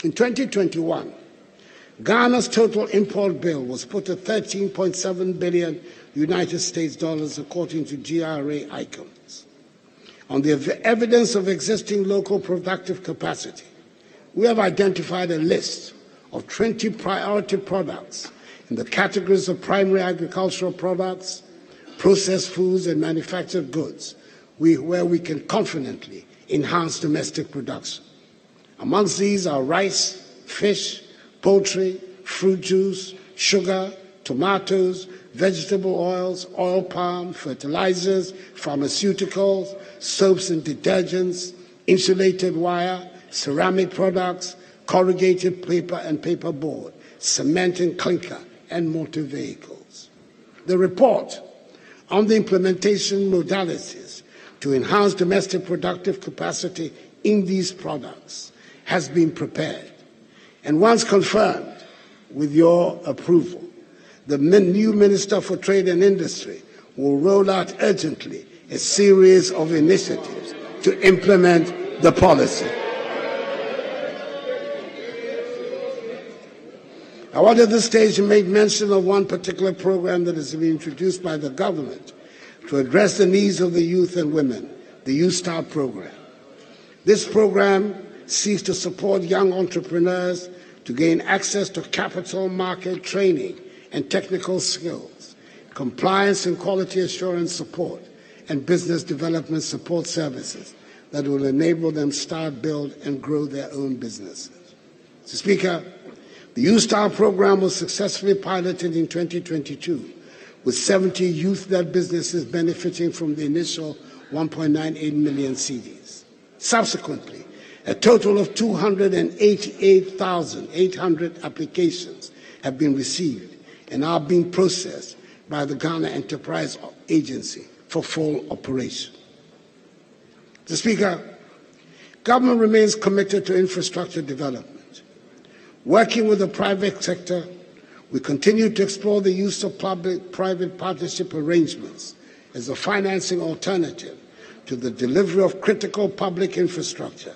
In 2021, Ghana's total import bill was put at 13.7 billion United States dollars according to GRA ICUMS. On the evidence of existing local productive capacity, we have identified a list of 20 priority products in the categories of primary agricultural products, processed foods, and manufactured goods, we, where we can confidently enhance domestic production. Amongst these are rice, fish, poultry, fruit juice, sugar, tomatoes, vegetable oils, oil palm, fertilizers, pharmaceuticals, soaps and detergents, insulated wire, ceramic products, corrugated paper and paper board, cement and clinker, and motor vehicles. The report on the implementation modalities to enhance domestic productive capacity in these products has been prepared. And once confirmed with your approval, the new Minister for Trade and Industry will roll out urgently a series of initiatives to implement the policy. I want at this stage to make mention of one particular program that has been introduced by the government to address the needs of the youth and women, the YouStart program. This program seeks to support young entrepreneurs to gain access to capital market training and technical skills, compliance and quality assurance support, and business development support services that will enable them start, build, and grow their own businesses. Mr. Speaker, the YouStart program was successfully piloted in 2022 with 70 youth-led businesses benefiting from the initial 1.98 million cedis. Subsequently, a total of 288,800 applications have been received and are being processed by the Ghana Enterprise Agency for full operation. Mr. Speaker, government remains committed to infrastructure development. Working with the private sector, we continue to explore the use of public-private partnership arrangements as a financing alternative to the delivery of critical public infrastructure,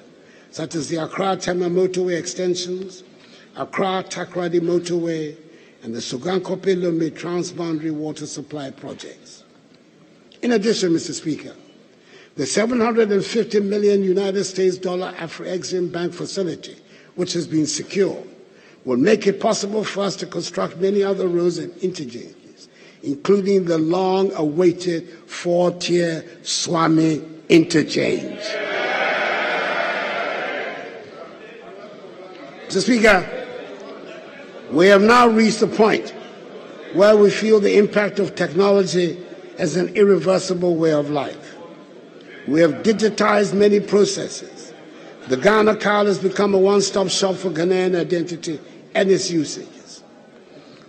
such as the Accra-Tema motorway extensions, Accra-Takoradi motorway, and the Sogakope-Lomé transboundary water supply projects. In addition, Mr. Speaker, the 750 million United States dollar Afreximbank facility, which has been secured, will make it possible for us to construct many other roads and interchanges, including the long-awaited four-tier Suame interchange. Mr. Speaker, we have now reached a point where we feel the impact of technology as an irreversible way of life. We have digitized many processes. The Ghana card has become a one-stop shop for Ghanaian identity and its usages.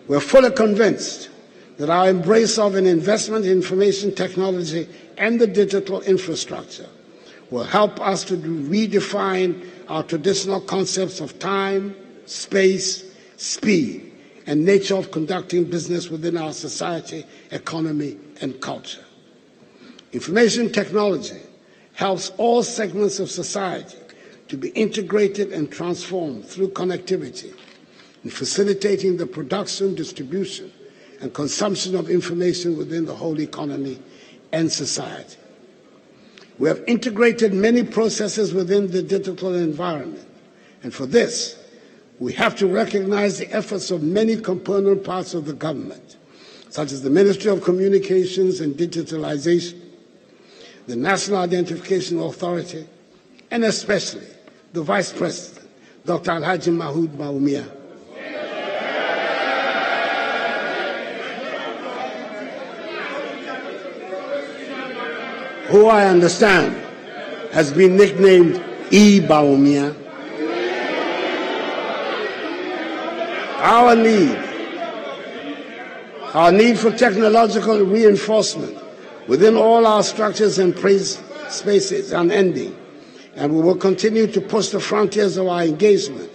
We're fully convinced that our embrace of an investment in information technology and the digital infrastructure will help us to redefine our traditional concepts of time, space, speed, and nature of conducting business within our society, economy, and culture. Information technology helps all segments of society to be integrated and transformed through connectivity in facilitating the production, distribution, and consumption of information within the whole economy and society. We have integrated many processes within the digital environment, and for this, we have to recognize the efforts of many component parts of the government, such as the Ministry of Communications and Digitalization, the National Identification Authority, and especially the Vice President, Dr. Alhaji Mahamudu Bawumia. Who I understand has been nicknamed E. Bawumia. Our need, our need for technological reinforcement within all our structures and spaces is unending, and we will continue to push the frontiers of our engagement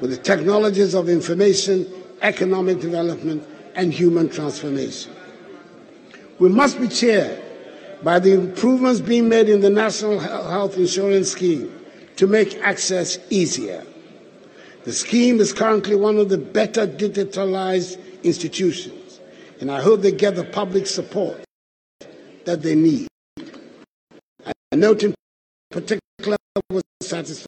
with the technologies of information, economic development, and human transformation. We must be cheered by the improvements being made in the National Health Insurance Scheme to make access easier. The scheme is currently one of the better digitalized institutions, and I hope they get the public support that they need. I note in particular with satisfaction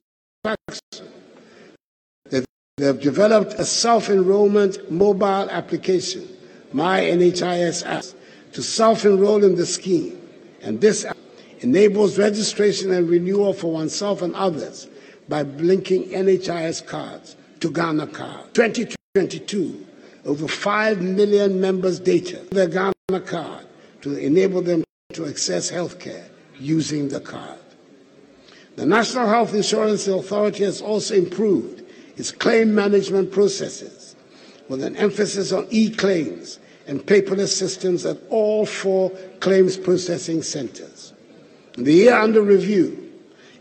that they have developed a self-enrollment mobile application, My NHIS app, to self-enroll in the scheme and this enables registration and renewal for oneself and others by linking NHIS cards to Ghana Card. 2022, over 5 million members' data their Ghana Card to enable them to access healthcare using the card. The National Health Insurance Authority has also improved its claim management processes with an emphasis on e-claims and paperless systems at all four claims processing centers. In the year under review,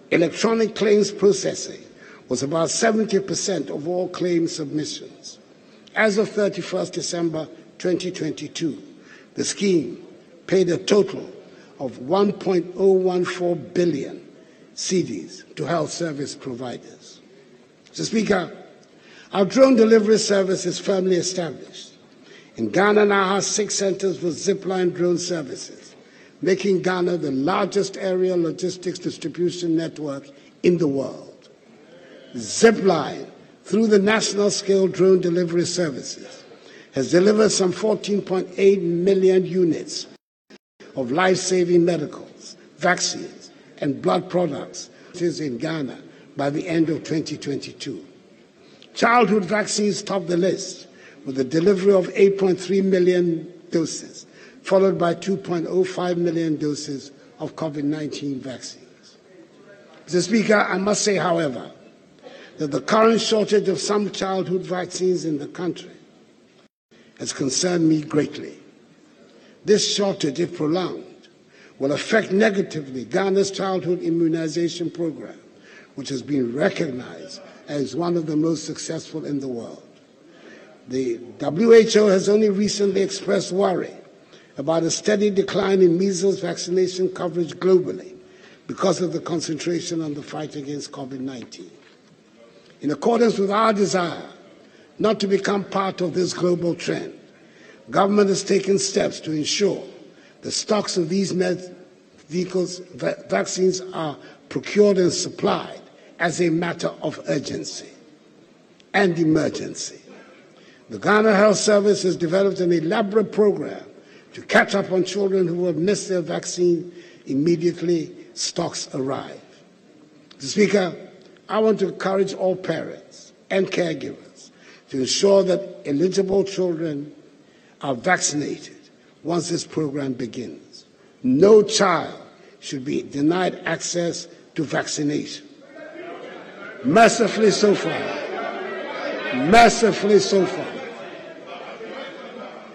electronic claims processing was about 70% of all claim submissions. As of 31st December 2022, the scheme paid a total of 1.014 billion cedis to health service providers. Mr. Speaker, our drone delivery service is firmly established. And Ghana now has six centers for zipline drone services, making Ghana the largest aerial logistics distribution network in the world. Zipline, through the national scale drone delivery services, has delivered some 14.8 million units of life saving medicals, vaccines, and blood products in Ghana by the end of 2022. Childhood vaccines top the list with the delivery of 8.3 million doses, followed by 2.05 million doses of COVID 19 vaccines. Mr. Speaker, I must say, however, that the current shortage of some childhood vaccines in the country has concerned me greatly. This shortage, if prolonged, will affect negatively Ghana's childhood immunization program, which has been recognized as one of the most successful in the world. The WHO has only recently expressed worry about a steady decline in measles vaccination coverage globally because of the concentration on the fight against COVID 19. In accordance with our desire not to become part of this global trend, government has taken steps to ensure the stocks of these vaccines are procured and supplied as a matter of urgency and emergency. The Ghana Health Service has developed an elaborate program to catch up on children who have missed their vaccine immediately stocks arrive. Mr. Speaker, I want to encourage all parents and caregivers to ensure that eligible children are vaccinated once this program begins. No child should be denied access to vaccination. Mercifully so far. Mercifully so far.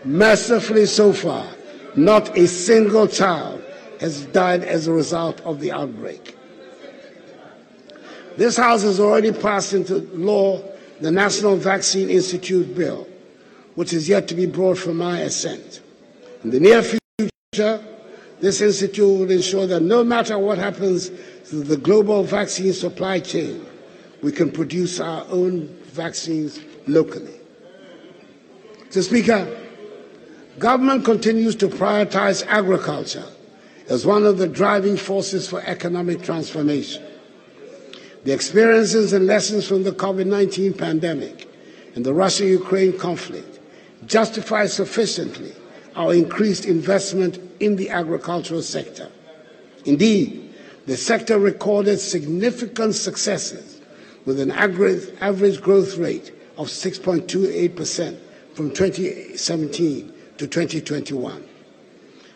Mercifully so far, not a single child has died as a result of the outbreak. This House has already passed into law the National Vaccine Institute Bill, which is yet to be brought for my assent. In the near future, this institute will ensure that no matter what happens to the global vaccine supply chain, we can produce our own vaccines locally. Mr. Speaker, government continues to prioritize agriculture as one of the driving forces for economic transformation. The experiences and lessons from the COVID 19 pandemic and the Russia Ukraine conflict justify sufficiently our increased investment in the agricultural sector. Indeed, the sector recorded significant successes with an average growth rate of 6.28% from 2017 to 2021.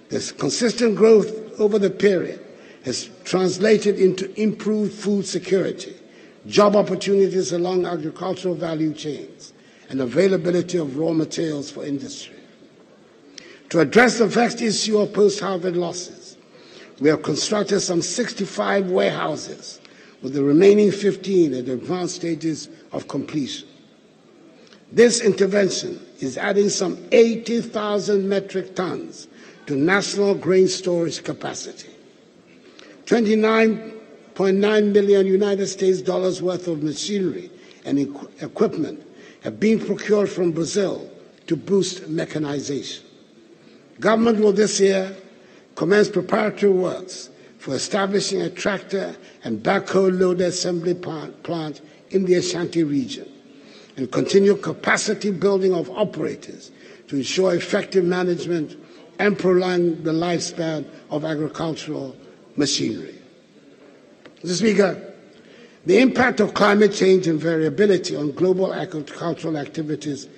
This consistent growth over the period has translated into improved food security, job opportunities along agricultural value chains, and availability of raw materials for industry. To address the vexed issue of post harvest losses, we have constructed some 65 warehouses, with the remaining 15 at advanced stages of completion. This intervention is adding some 80,000 metric tons to national grain storage capacity. 29.9 million United States dollars worth of machinery and equipment have been procured from Brazil to boost mechanization. Government will this year commence preparatory works for establishing a tractor and backhoe loader assembly plant in the Ashanti region and continue capacity building of operators to ensure effective management and prolong the lifespan of agricultural machinery. Mr. Speaker, the impact of climate change and variability on global agricultural activities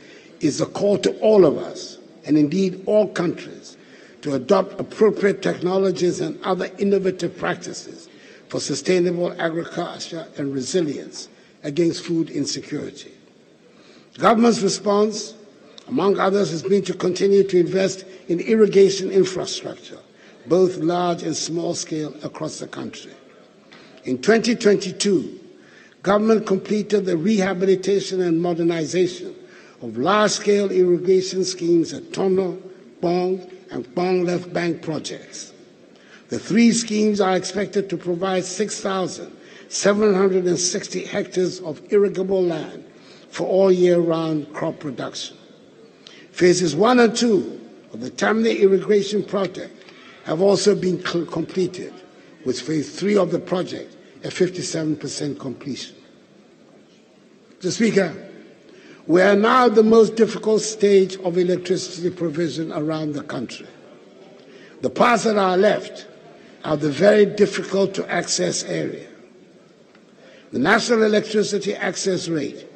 is a call to all of us, and indeed all countries, to adopt appropriate technologies and other innovative practices for sustainable agriculture and resilience against food insecurity. Government's response, among others, has been to continue to invest in irrigation infrastructure, both large and small scale, across the country. In 2022, government completed the rehabilitation and modernization of large-scale irrigation schemes at Tono, Bong, and Kpong Left Bank projects. The three schemes are expected to provide 6,760 hectares of irrigable land for all year-round crop production. Phases one and two of the Tamale irrigation project have also been completed, with phase three of the project at 57% completion. Mr. Speaker, we are now at the most difficult stage of electricity provision around the country. The parts that are left are the very difficult to access area. The national electricity access rate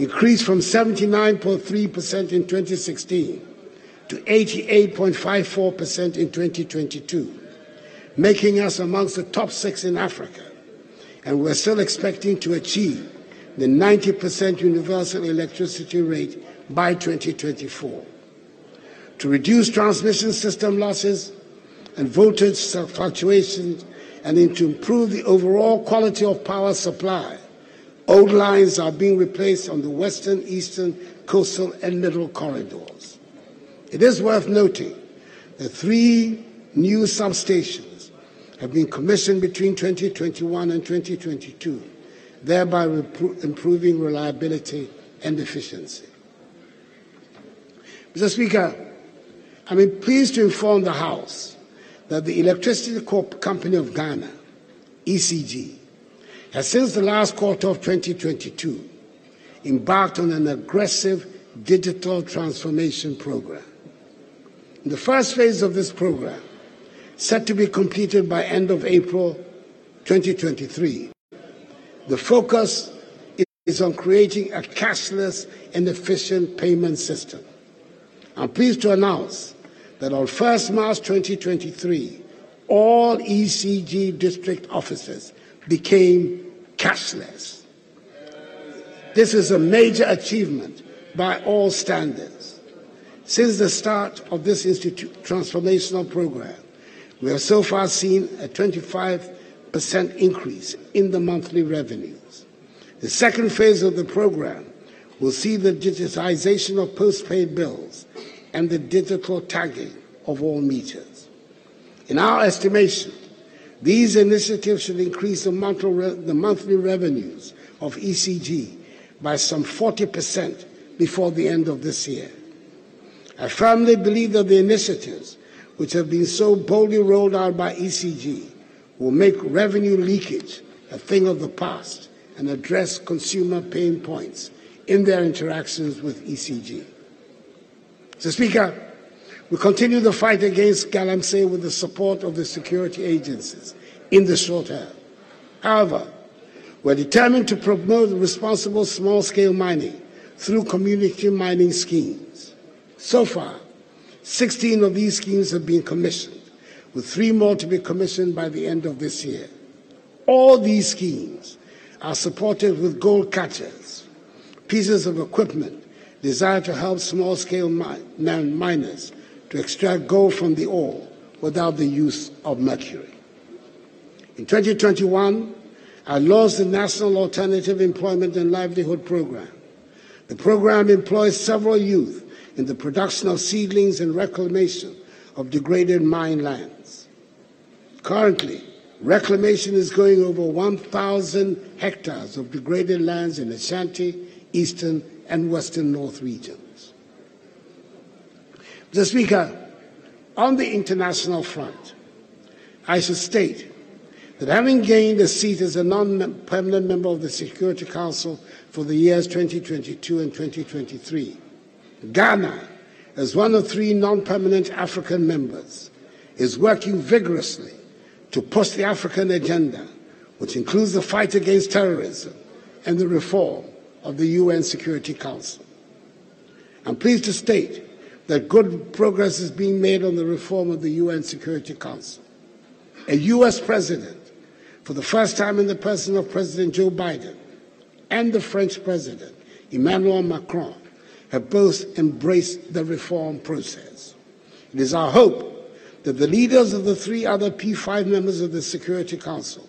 increased from 79.3% in 2016 to 88.54% in 2022, making us amongst the top six in Africa. And we're still expecting to achieve the 90% universal electricity rate by 2024. To reduce transmission system losses and voltage fluctuations and to improve the overall quality of power supply, old lines are being replaced on the western, eastern, coastal, and middle corridors. It is worth noting that three new substations have been commissioned between 2021 and 2022 thereby improving reliability and efficiency. Mr. Speaker, I'm pleased to inform the House that the Electricity Corp Company of Ghana, ECG, has since the last quarter of 2022 embarked on an aggressive digital transformation program. In the first phase of this program, set to be completed by end of April 2023, the focus is on creating a cashless and efficient payment system. I'm pleased to announce that on 1st March 2023, all ECG district offices became cashless. This is a major achievement by all standards. Since the start of this transformational program, we have so far seen a 25 percent increase in the monthly revenues. The second phase of the program will see the digitization of postpaid bills and the digital tagging of all meters. In our estimation, these initiatives should increase the monthly revenues of ECG by some 40% before the end of this year. I firmly believe that the initiatives which have been so boldly rolled out by ECG will make revenue leakage a thing of the past and address consumer pain points in their interactions with ECG. Speaker, we continue the fight against Galamsey with the support of the security agencies in the short term. However, we're determined to promote responsible small scale mining through community mining schemes. So far, 16 of these schemes have been commissioned with three more to be commissioned by the end of this year. All these schemes are supported with gold catchers, pieces of equipment designed to help small scale miners to extract gold from the ore without the use of mercury. In 2021, I launched the National Alternative Employment and Livelihood Program. The program employs several youth in the production of seedlings and reclamation of degraded mine lands. Currently, reclamation is going over 1,000 hectares of degraded lands in the Ashanti, Eastern, and Western North regions. Mr. Speaker, on the international front, I should state that having gained a seat as a non permanent member of the Security Council for the years 2022 and 2023, Ghana, as one of three non permanent African members, is working vigorously to push the African agenda, which includes the fight against terrorism and the reform of the UN Security Council. I'm pleased to state that good progress is being made on the reform of the UN Security Council. A U.S. president, for the first time in the person of President Joe Biden, and the French president, Emmanuel Macron, have both embraced the reform process. It is our hope that the leaders of the three other P5 members of the Security Council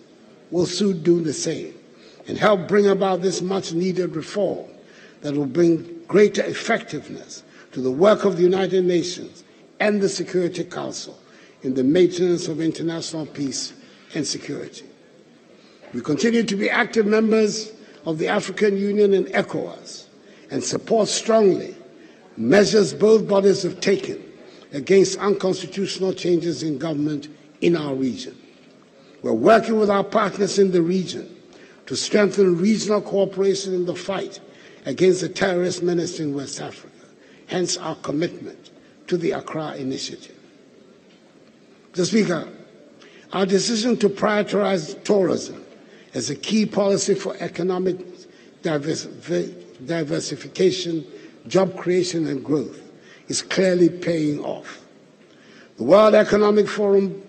will soon do the same and help bring about this much needed reform that will bring greater effectiveness to the work of the United Nations and the Security Council in the maintenance of international peace and security. We continue to be active members of the African Union and ECOWAS and support strongly measures both bodies have taken against unconstitutional changes in government in our region. We're working with our partners in the region to strengthen regional cooperation in the fight against the terrorist menace in West Africa, hence our commitment to the Accra Initiative. Mr. Speaker, our decision to prioritize tourism as a key policy for economic diversification, job creation, and growth is clearly paying off. The World Economic Forum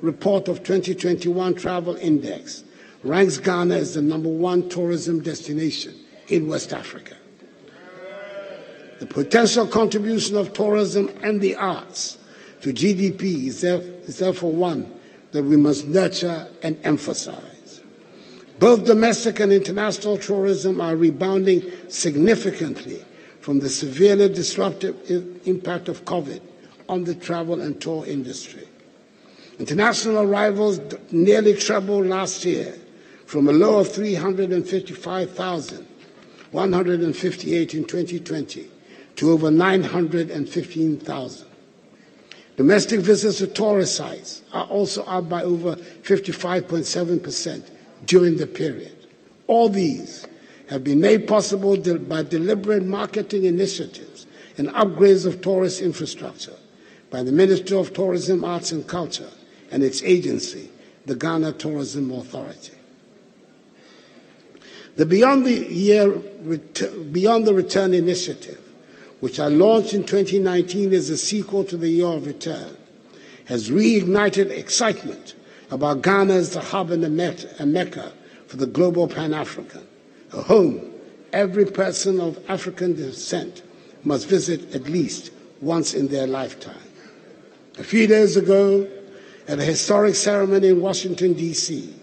report of 2021 Travel Index ranks Ghana as the number one tourism destination in West Africa. The potential contribution of tourism and the arts to GDP is, therefore one that we must nurture and emphasize. Both domestic and international tourism are rebounding significantly from the severely disruptive impact of COVID on the travel and tour industry. International arrivals nearly trebled last year from a low of 355,158 in 2020 to over 915,000. Domestic visits to tourist sites are also up by over 55.7% during the period. All these have been made possible by deliberate marketing initiatives and upgrades of tourist infrastructure by the Ministry of Tourism, Arts and Culture and its agency, the Ghana Tourism Authority. The Beyond the, Year, Beyond the Return initiative which I launched in 2019 as a sequel to the Year of Return, has reignited excitement about Ghana as the hub and a mecca for the global Pan African, a home every person of African descent must visit at least once in their lifetime. A few days ago, at a historic ceremony in Washington, D.C.,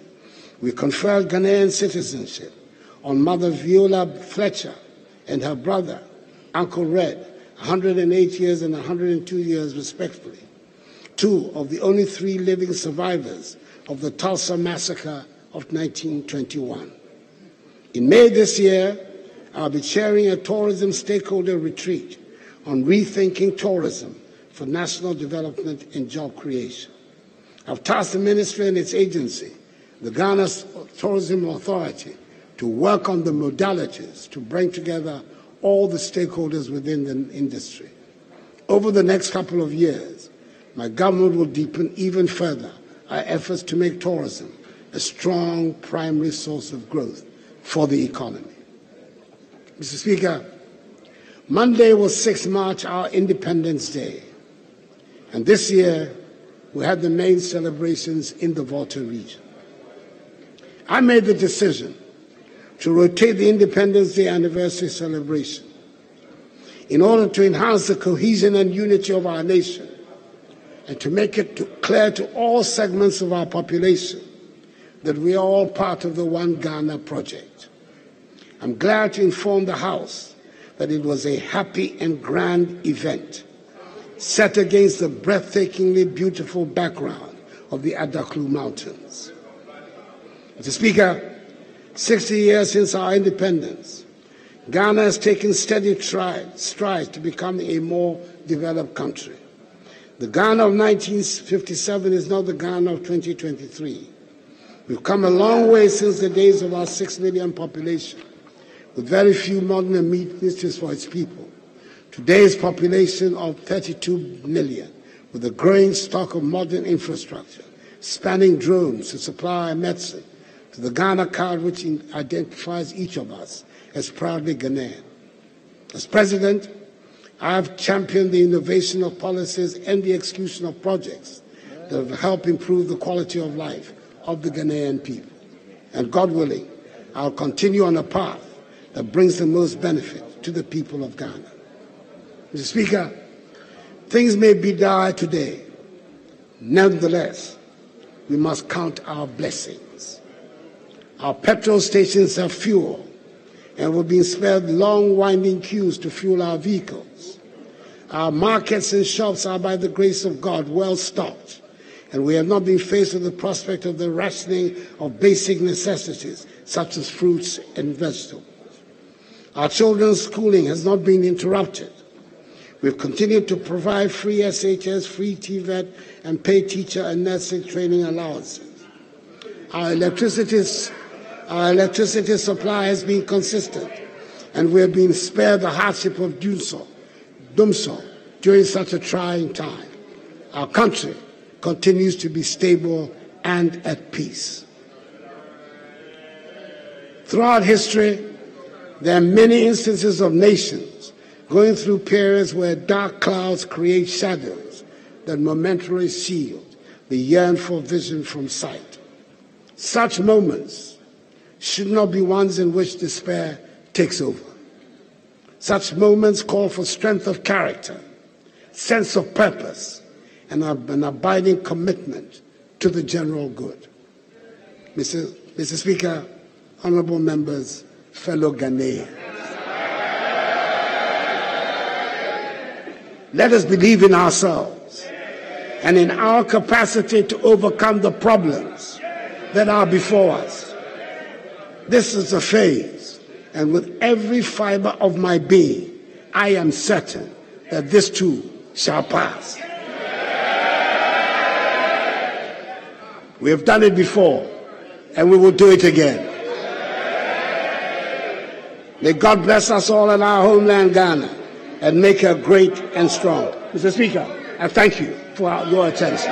we conferred Ghanaian citizenship on Mother Viola Fletcher and her brother, Uncle Redd, 108 years and 102 years respectively, two of the only three living survivors of the Tulsa massacre of 1921. In May this year, I'll be chairing a tourism stakeholder retreat on rethinking tourism for national development and job creation. I've tasked the ministry and its agency, the Ghana Tourism Authority, to work on the modalities to bring together all the stakeholders within the industry. Over the next couple of years, my government will deepen even further our efforts to make tourism a strong primary source of growth for the economy. Mr. Speaker, Monday was 6 March, our Independence Day. And this year, we had the main celebrations in the Volta region. I made the decision to rotate the Independence Day anniversary celebration in order to enhance the cohesion and unity of our nation and to make it to clear to all segments of our population that we are all part of the One Ghana project. I'm glad to inform the House that it was a happy and grand event set against the breathtakingly beautiful background of the Adaklu Mountains. Mr. Speaker, 60 years since our independence, Ghana has taken steady strides to become a more developed country. The Ghana of 1957 is not the Ghana of 2023. We've come a long way since the days of our 6 million population, with very few modern amenities for its people. Today's population of 32 million, with a growing stock of modern infrastructure, spanning drones to supply medicine, to the Ghana card which identifies each of us as proudly Ghanaian. As president, I have championed the innovation of policies and the execution of projects that will help improve the quality of life of the Ghanaian people. And God willing, I'll continue on a path that brings the most benefit to the people of Ghana. Mr. Speaker, things may be dire today. Nevertheless, we must count our blessings. Our petrol stations have fuel, and we've been spared long winding queues to fuel our vehicles. Our markets and shops are, by the grace of God, well stocked, and we have not been faced with the prospect of the rationing of basic necessities such as fruits and vegetables. Our children's schooling has not been interrupted. We've continued to provide free SHS, free TVET, and paid teacher and nursing training allowances. Our electricity our electricity supply has been consistent, and we have been spared the hardship of doom so, during such a trying time. Our country continues to be stable and at peace. Throughout history, there are many instances of nations going through periods where dark clouds create shadows that momentarily shield the yearn for vision from sight. Such moments should not be ones in which despair takes over. Such moments call for strength of character, sense of purpose, and an abiding commitment to the general good. Mr. Speaker, honorable members, fellow Ghanaians. Let us believe in ourselves and in our capacity to overcome the problems that are before us. This is a phase, and with every fiber of my being, I am certain that this too shall pass. We have done it before, and we will do it again. May God bless us all in our homeland, Ghana, and make her great and strong. Mr. Speaker, I thank you for your attention.